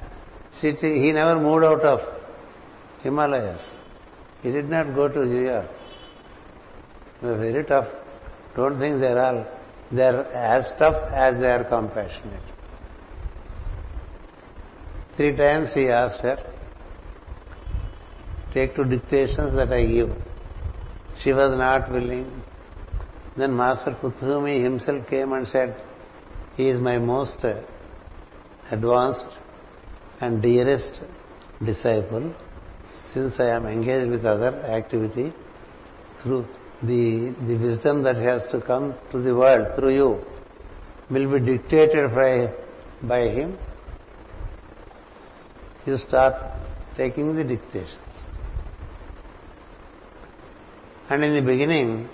he never moved out of Himalayas. He did not go to New York. Very tough. Don't think they're all, they're as tough as they are compassionate. Three times he asked her, take two dictations that I give. She was not willing. Then Master Kuthumi himself came and said, he is my most advanced and dearest disciple, since I am engaged with other activity, through the, the wisdom that has to come to the world through you will be dictated by, by him. You start taking the dictations. And in the beginning,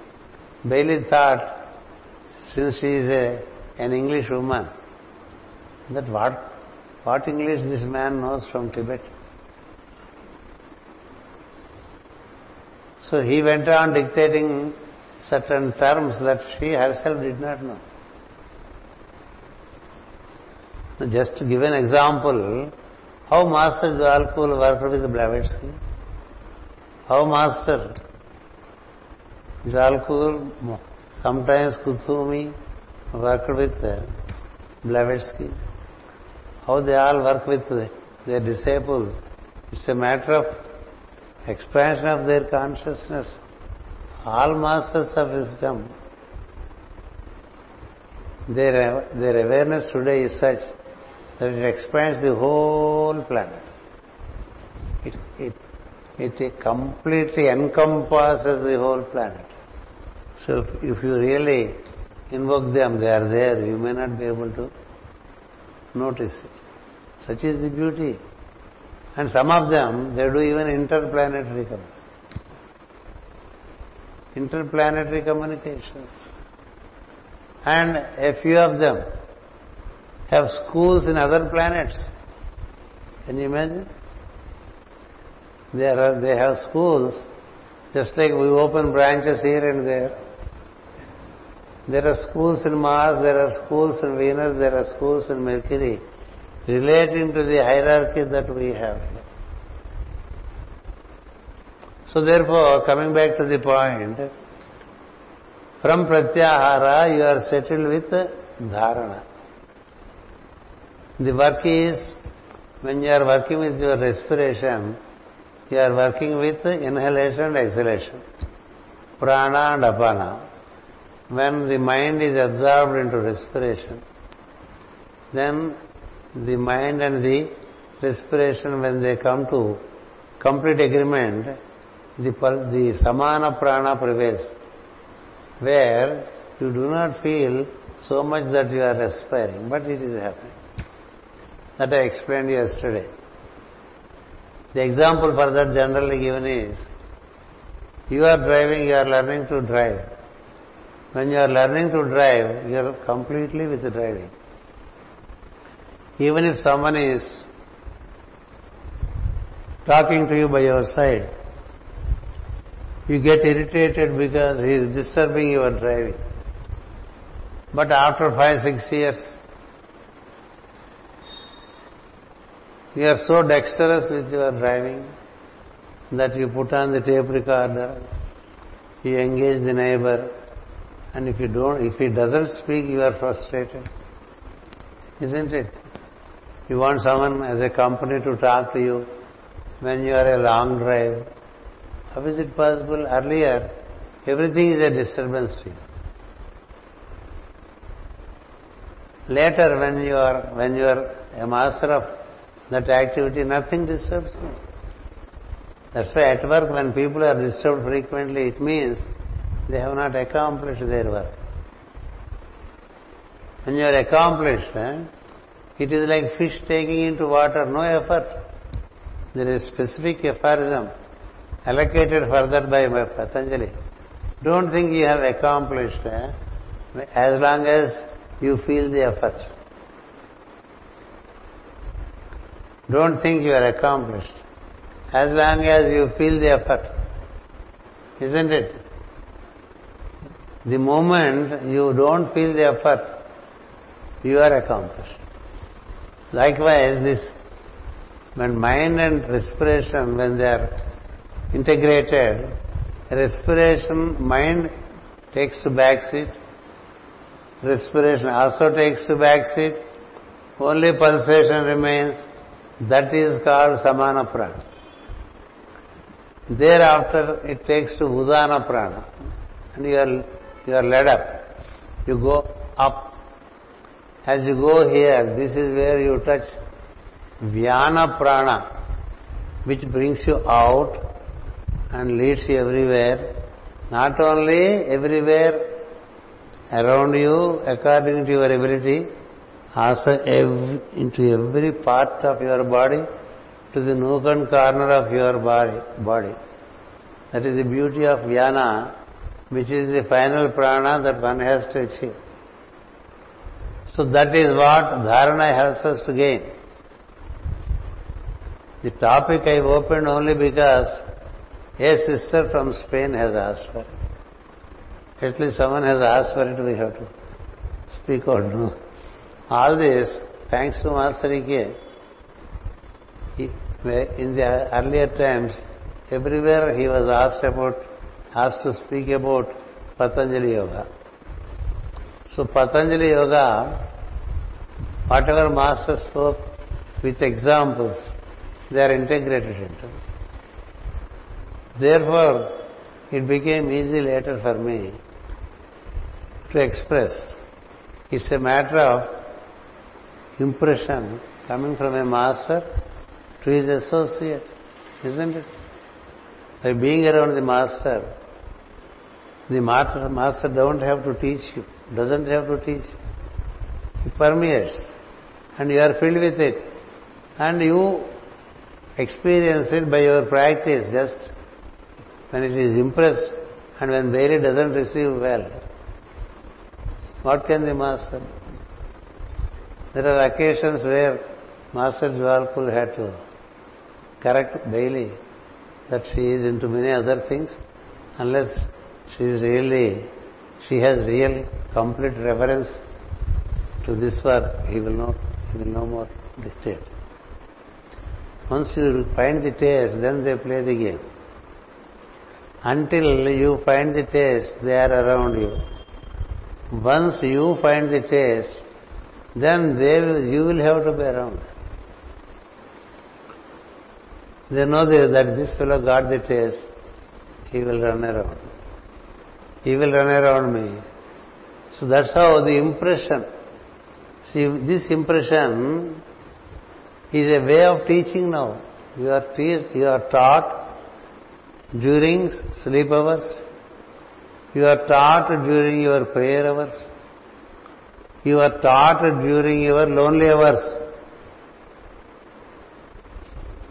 Bailey thought, since she is an English woman, that what what English this man knows from Tibet. So he went on dictating certain terms that she herself did not know. Just to give an example, how Master Djwhal Khul worked with Blavatsky. How master? It's all cool. Sometimes Kuthumi worked with uh, Blavatsky. How they all work with uh, their disciples. It's a matter of expansion of their consciousness. All masters of wisdom, their, their awareness today is such that it expands the whole planet. It, it, it completely encompasses the whole planet. So if, if you really invoke them, they are there. You may not be able to notice it. Such is the beauty. And some of them, they do even interplanetary communication. Interplanetary communications. And a few of them have schools in other planets. Can you imagine? They, are, they have schools, just like we open branches here and there. There are schools in Mars, there are schools in Venus, there are schools in Mercury, relating to the hierarchy that we have. So therefore, coming back to the point, from pratyahara you are settled with dharana. The work is, when you are working with your respiration, you are working with inhalation and exhalation, prana and apana. When the mind is absorbed into respiration, then the mind and the respiration, when they come to complete agreement, the, the samana prana prevails, where you do not feel so much that you are respiring, but it is happening. That I explained yesterday. The example for that generally given is, you are driving, you are learning to drive. When you are learning to drive, you are completely with driving. Even if someone is talking to you by your side, you get irritated because he is disturbing your driving. But after five, six years, you are so dexterous with your driving that you put on the tape recorder, you engage the neighbor, and if you don't, if he doesn't speak, you are frustrated. Isn't it? You want someone as a company to talk to you when you are a long drive. How is it possible? Earlier, everything is a disturbance to you. Later, when you are when you are a master of that activity, nothing disturbs you. That's why at work, when people are disturbed frequently, it means they have not accomplished their work. When you are accomplished, eh, it is like fish taking into water, no effort. There is specific aphorism allocated further by Patanjali. Don't think you have accomplished eh? as long as you feel the effort. Don't think you are accomplished as long as you feel the effort. Isn't it? The moment you don't feel the effort, you are accomplished. Likewise, this when mind and respiration, when they are integrated, respiration, mind takes to back seat, respiration also takes to back seat, only pulsation remains, that is called samana prana. Thereafter it takes to udana prana and you are, you are led up. You go up as you go here, this is where you touch Vyana Prana, which brings you out and leads you everywhere. Not only everywhere around you, according to ev- into every part of your body, to the nook and corner of your body. That is the beauty of Vyana, which is the final prana that one has to achieve. So that is what dharana helps us to gain. The topic I have opened only because a sister from Spain has asked for it. At least someone has asked for it, we have to speak out. No. All this, thanks to Master E.K., in the earlier times, everywhere he was asked about, asked to speak about Patanjali Yoga. So Patanjali Yoga, whatever master spoke with examples, they are integrated into. Therefore, it became easy later for me to express. It's a matter of impression coming from a master to his associate, isn't it? By being around the master, the master, don't have to teach you, doesn't have to teach you. He permeates and you are filled with it and you experience it by your practice just when it is impressed and when Bailey doesn't receive well. What can the master? There are occasions where Master Djwhal Khul had to correct Bailey that she is into many other things unless she is really, she has real complete reverence to this work, he will not, he will no more dictate. Once you find the taste, then they play the game. Until you find the taste, they are around you. Once you find the taste, then they you will have to be around. They know that this fellow got the taste, he will run around. He will run around me. So that's how the impression. See, this impression is a way of teaching now. You are, te- you are taught during sleep hours. You are taught during your prayer hours. You are taught during your lonely hours.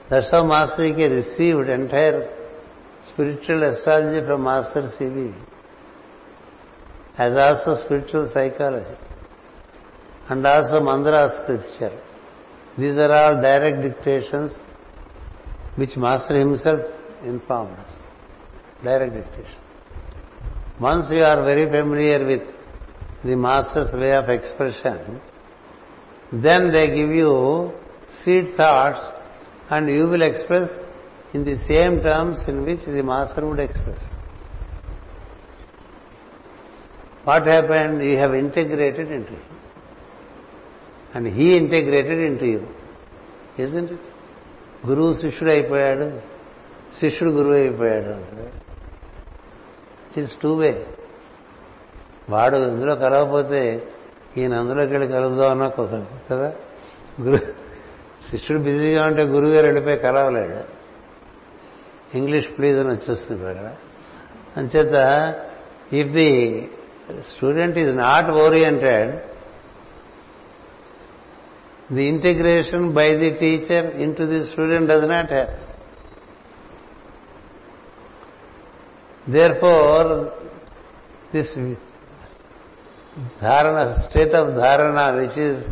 That's how Master E.K. received entire spiritual astrology from Master C.V. As also spiritual psychology. And also mandala scripture. These are all direct dictations which Master himself informed. Direct dictation. Once you are very familiar with the Master's way of expression, then they give you seed thoughts and you will express in the same terms in which the Master would express. What happened? You have integrated into him. And he integrated into you. Isn't it? గురువు శిష్యుడు అయిపోయాడు శిష్యుడు గురువు అయిపోయాడు it is two way వాడు ఇందులో కలవకపోతే ఈయన అందులోకి వెళ్ళి కలుద్దాం అన్నా కుదరదు కదా? గురు శిష్యుడు బిజీగా ఉంటే గురువు గారు వెళ్ళిపోయి కలవలేడు. ఇంగ్లీష్ ప్లీజ్ అని వచ్చేస్తుంది అక్కడ అంచేత if the student is not oriented the integration by the teacher into the student does not have their for this dharana, state of dharana, which is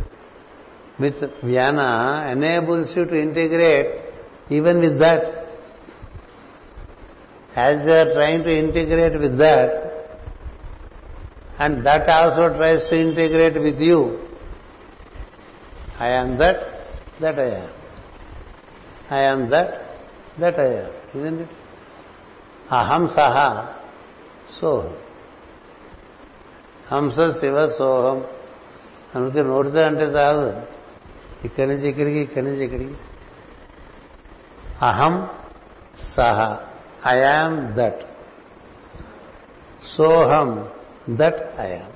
with jnana, enables you to integrate even with that. As you are trying to integrate with that, and that also tries to integrate with you, I am that, that I am. I am that, that I am. Isn't it? Aham saha, so. హంస శివ సోహం. అందుకే నోటితో అంటే కాదు ఇక్కడి నుంచి ఇక్కడికి ఇక్కడి నుంచి ఇక్కడికి. అహం సహ. I am that. సోహం that I am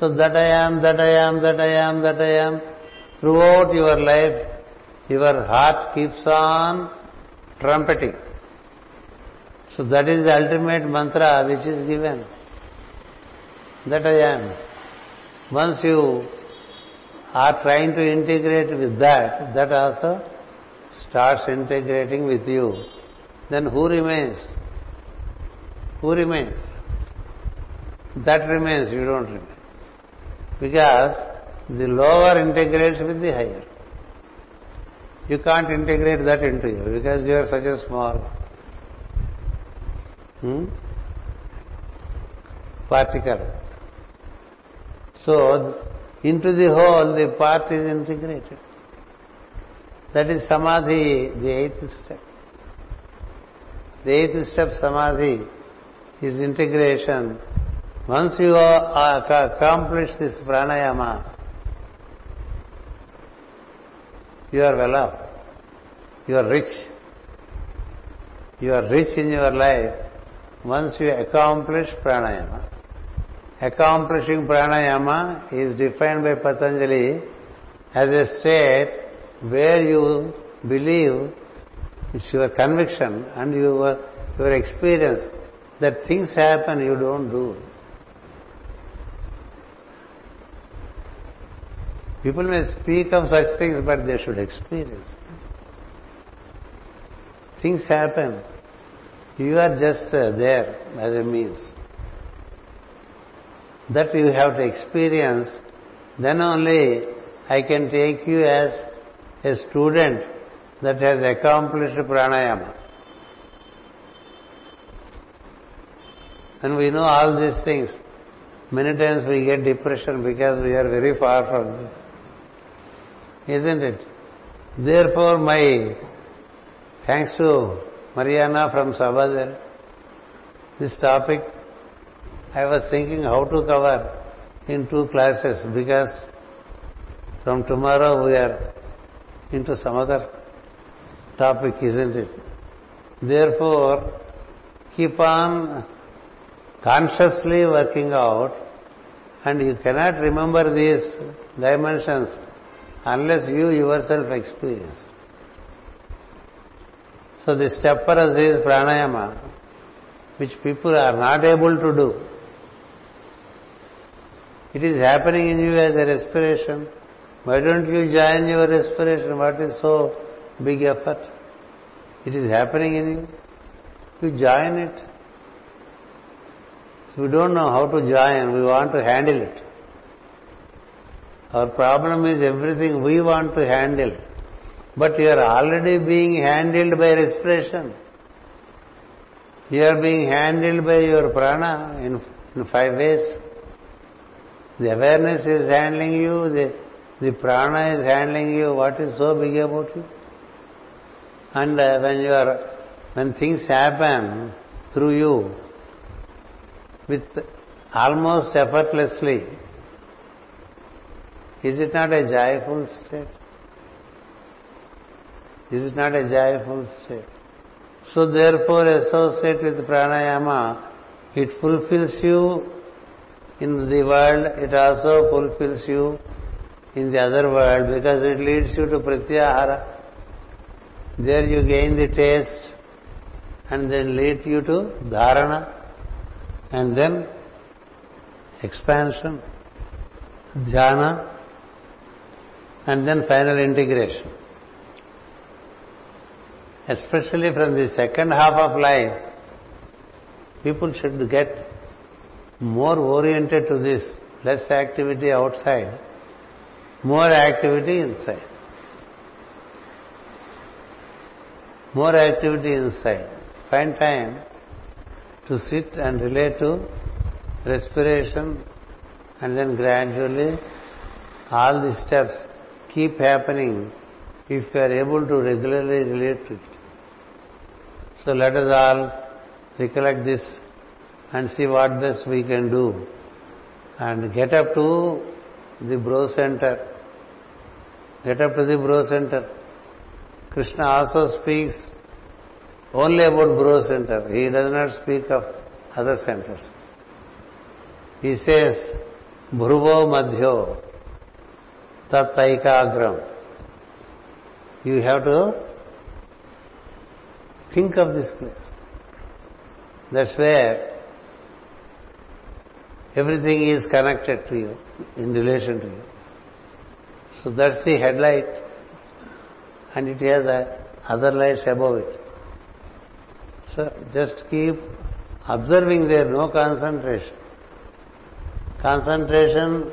so that I am that I am that I am that I am throughout your life your heart keeps on trumpeting. So that is the ultimate mantra which is given. That I am. Once you are trying to integrate with that, that also starts integrating with you. Then who remains? Who remains? That remains, you don't remain. Because the lower integrates with the higher. You can't integrate that into you because you are such a small hmm? particle. So, into the whole, the part is integrated. That is samadhi, the eighth step. The eighth step samadhi is integration. Once you uh, accomplish this pranayama, you are well off. You are rich. You are rich in your life once you accomplish pranayama. Accomplishing pranayama is defined by Patanjali as a state where you believe it's your conviction and your, your experience that things happen you don't do. People may speak of such things, but they should experience. Things happen. You are just uh, there as a means. That you have to experience, then only I can take you as a student that has accomplished pranayama. And we know all these things. Many times we get depression because we are very far from this. Isn't it? Therefore, my thanks to Mariana from Sabadell, this topic I was thinking how to cover in two classes because from tomorrow we are into some other topic, isn't it? Therefore, keep on consciously working out and you cannot remember these dimensions unless you yourself experience. So the step for us is pranayama, which people are not able to do. It is happening in you as a respiration. Why don't you join your respiration? What is so big effort? It is happening in you. You join it. So we don't know how to join, we want to handle it. Our problem is everything we want to handle. But you are already being handled by respiration. You are being handled by your prana in, in five ways. The awareness is handling you, the, the prana is handling you. What is so big about you? And uh, when you are, when things happen through you with almost effortlessly, is it not a joyful state? Is it not a joyful state? So therefore associate with pranayama. It fulfills you in the world, it also fulfills you in the other world because it leads you to pratyahara. There you gain the taste and then lead you to dharana and then expansion, dhyana and then final integration. Especially from the second half of life, people should get more oriented to this, less activity outside, more activity inside. More activity inside. Find time to sit and relate to respiration and then gradually all the steps keep happening if you are able to regularly relate to it. So let us all recollect this and see what best we can do and get up to the brow center. Get up to the brow center. Krishna also speaks only about brow center. He does not speak of other centers. He says, Bhruvo Madhyo tattaikagram. You have to think of this place. That's where everything is connected to you, in relation to you. So that's the headlight, and it has other lights above it. So just keep observing there, no concentration. Concentration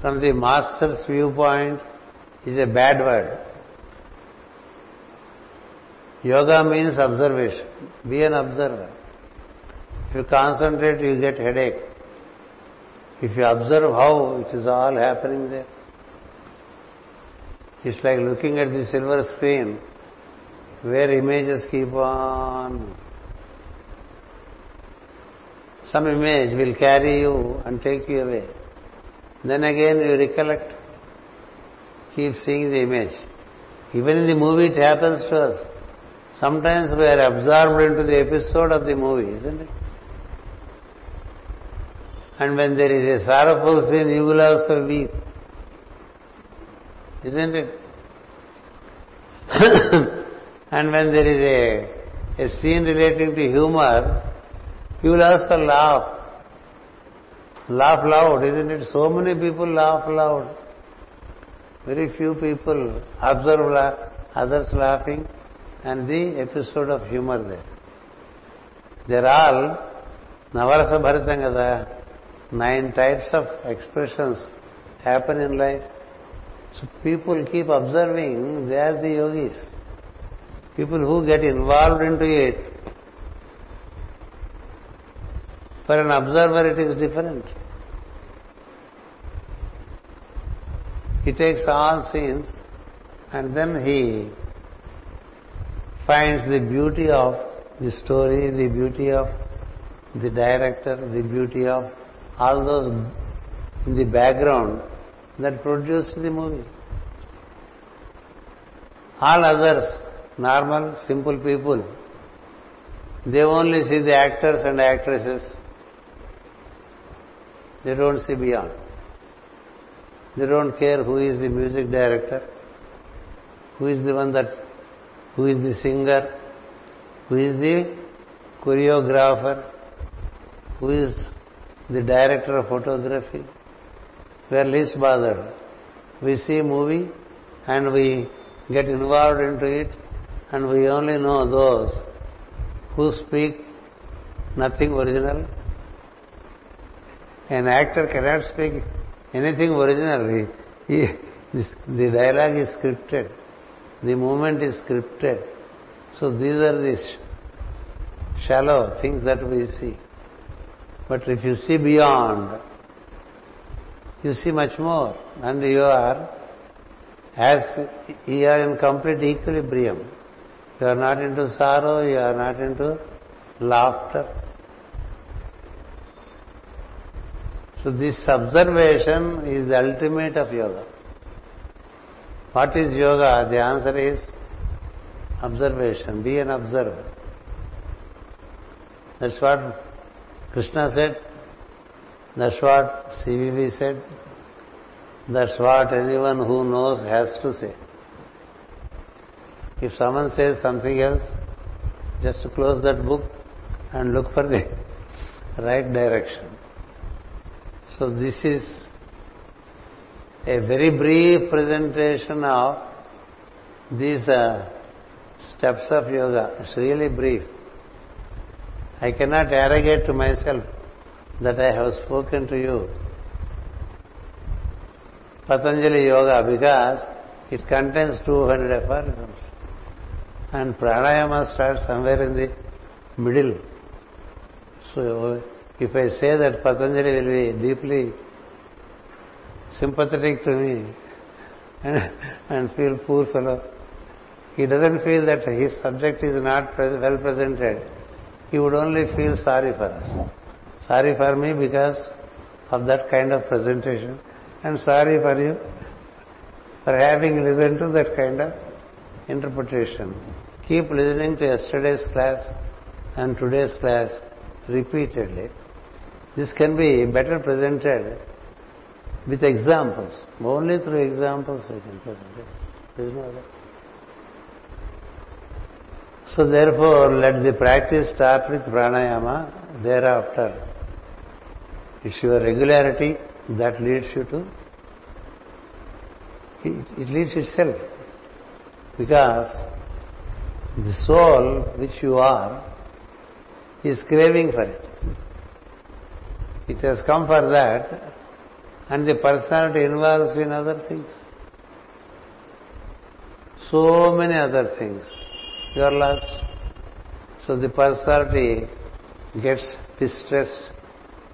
from the master's viewpoint is a bad word. Yoga means observation. Be an observer. If you concentrate, you get headache. If you observe how it is all happening there, it's like looking at the silver screen where images keep on. Some image will carry you and take you away. Then again you recollect, keep seeing the image. Even in the movie it happens to us. Sometimes we are absorbed into the episode of the movie, isn't it? And when there is a sorrowful scene, you will also weep. Isn't it? and when there is a, a scene relating to humor, you will also laugh. Laugh loud, isn't it? So many people laugh loud. Very few people observe la- others laughing and the episode of humor there. They're all Navarasa Bharitam kada. Nine types of expressions happen in life. So people keep observing, they are the yogis. People who get involved into it, for an observer it is different. He takes all scenes and then he finds the beauty of the story, the beauty of the director, the beauty of all those in the background that produced the movie. All others, normal, simple people, they only see the actors and actresses. They don't see beyond. They don't care who is the music director, who is the one that, who is the singer, who is the choreographer, who is the director of photography. We are least bothered. We see movie and we get involved into it and we only know those who speak nothing original. An actor cannot speak anything original. He, the dialogue is scripted. The movement is scripted. So these are the shallow things that we see. But if you see beyond, you see much more. And you are, as you are in complete equilibrium. You are not into sorrow, you are not into laughter. So this observation is the ultimate of yoga. What is yoga? The answer is observation. Be an observer. That's what Krishna said, that's what CVV said, that's what anyone who knows has to say. If someone says something else, just close that book and look for the right direction. So this is a very brief presentation of these uh, steps of yoga. It's really brief. I cannot arrogate to myself that I have spoken to you Patanjali Yoga because it contains 200 aphorisms. And pranayama starts somewhere in the middle. So if I say that Patanjali will be deeply sympathetic to me and, and feel poor fellow, he doesn't feel that his subject is not well presented he would only feel sorry for us. Sorry for me because of that kind of presentation and sorry for you for having listened to that kind of interpretation. Keep listening to yesterday's class and today's class repeatedly. This can be better presented with examples. Only through examples we can present it. There is no other. So therefore, let the practice start with pranayama. Thereafter, it's your regularity that leads you to, it, leads itself. Because the soul which you are is craving for it. It has come for that and the personality involves in other things. So many other things you are lost. So the personality gets distressed,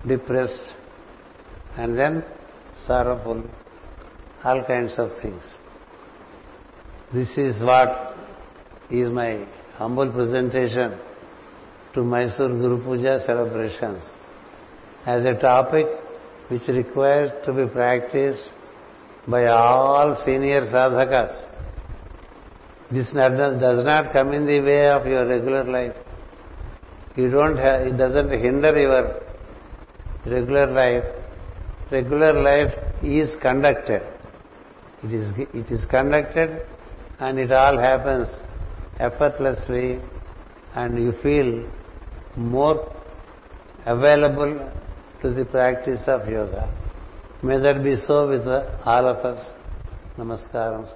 depressed, and then sorrowful, all kinds of things. This is what is my humble presentation to Mysore Guru Puja celebrations as a topic which requires to be practiced by all senior sadhakas. This does not come in the way of your regular life. You don't it doesn't hinder your regular life. Regular life is conducted. It is, it is conducted and it all happens effortlessly and you feel more available to the practice of yoga. May that be so with all of us. Namaskaram.